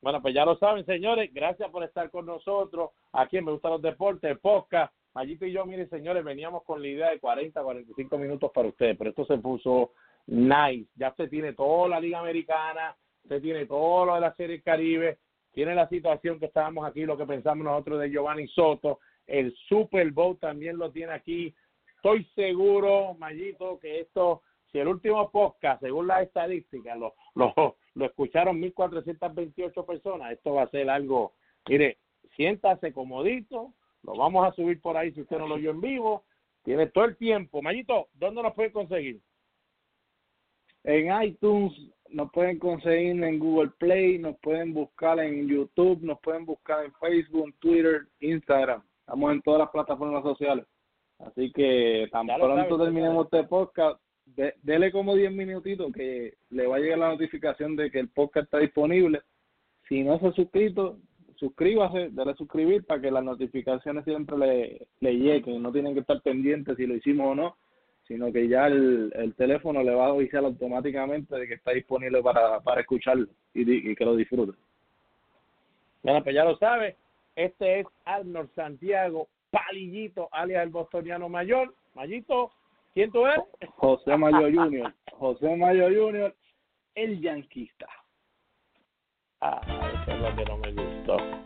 Speaker 4: Bueno, pues ya lo saben, señores. Gracias por estar con nosotros. Aquí en Me Gustan los Deportes, podcast. Mayito y yo, miren, señores, veníamos con la idea de 40, 45 minutos para ustedes, pero esto se puso nice. Ya usted tiene toda la Liga Americana, usted tiene todo lo de la Serie Caribe, tiene la situación que estábamos aquí, lo que pensamos nosotros de Giovanni Soto, el Super Bowl también lo tiene aquí. Estoy seguro, Mayito, que esto, si el último podcast, según las estadísticas, lo, lo, lo escucharon 1.428 personas, esto va a ser algo, mire, siéntase comodito, lo vamos a subir por ahí si usted no lo oyó en vivo, tiene todo el tiempo. Mayito, ¿dónde nos puede conseguir?
Speaker 5: En iTunes nos pueden conseguir en Google Play, nos pueden buscar en YouTube, nos pueden buscar en Facebook, Twitter, Instagram. Estamos en todas las plataformas sociales. Así que tan pronto terminemos este podcast, de- dele como 10 minutitos que le va a llegar la notificación de que el podcast está disponible. Si no se ha suscrito, suscríbase, dale a suscribir para que las notificaciones siempre le, le lleguen. No tienen que estar pendientes si lo hicimos o no, sino que ya el, el teléfono le va a avisar automáticamente de que está disponible para, para escucharlo y, y que lo disfrute.
Speaker 4: Bueno, pues ya lo sabe. Este es Arnold Santiago Palillito, alias el bostoniano mayor. Mayito, ¿quién tú eres?
Speaker 5: José Mayo Junior, José Mayo Junior, el yanquista.
Speaker 4: Ah, eso es lo que no me gustó.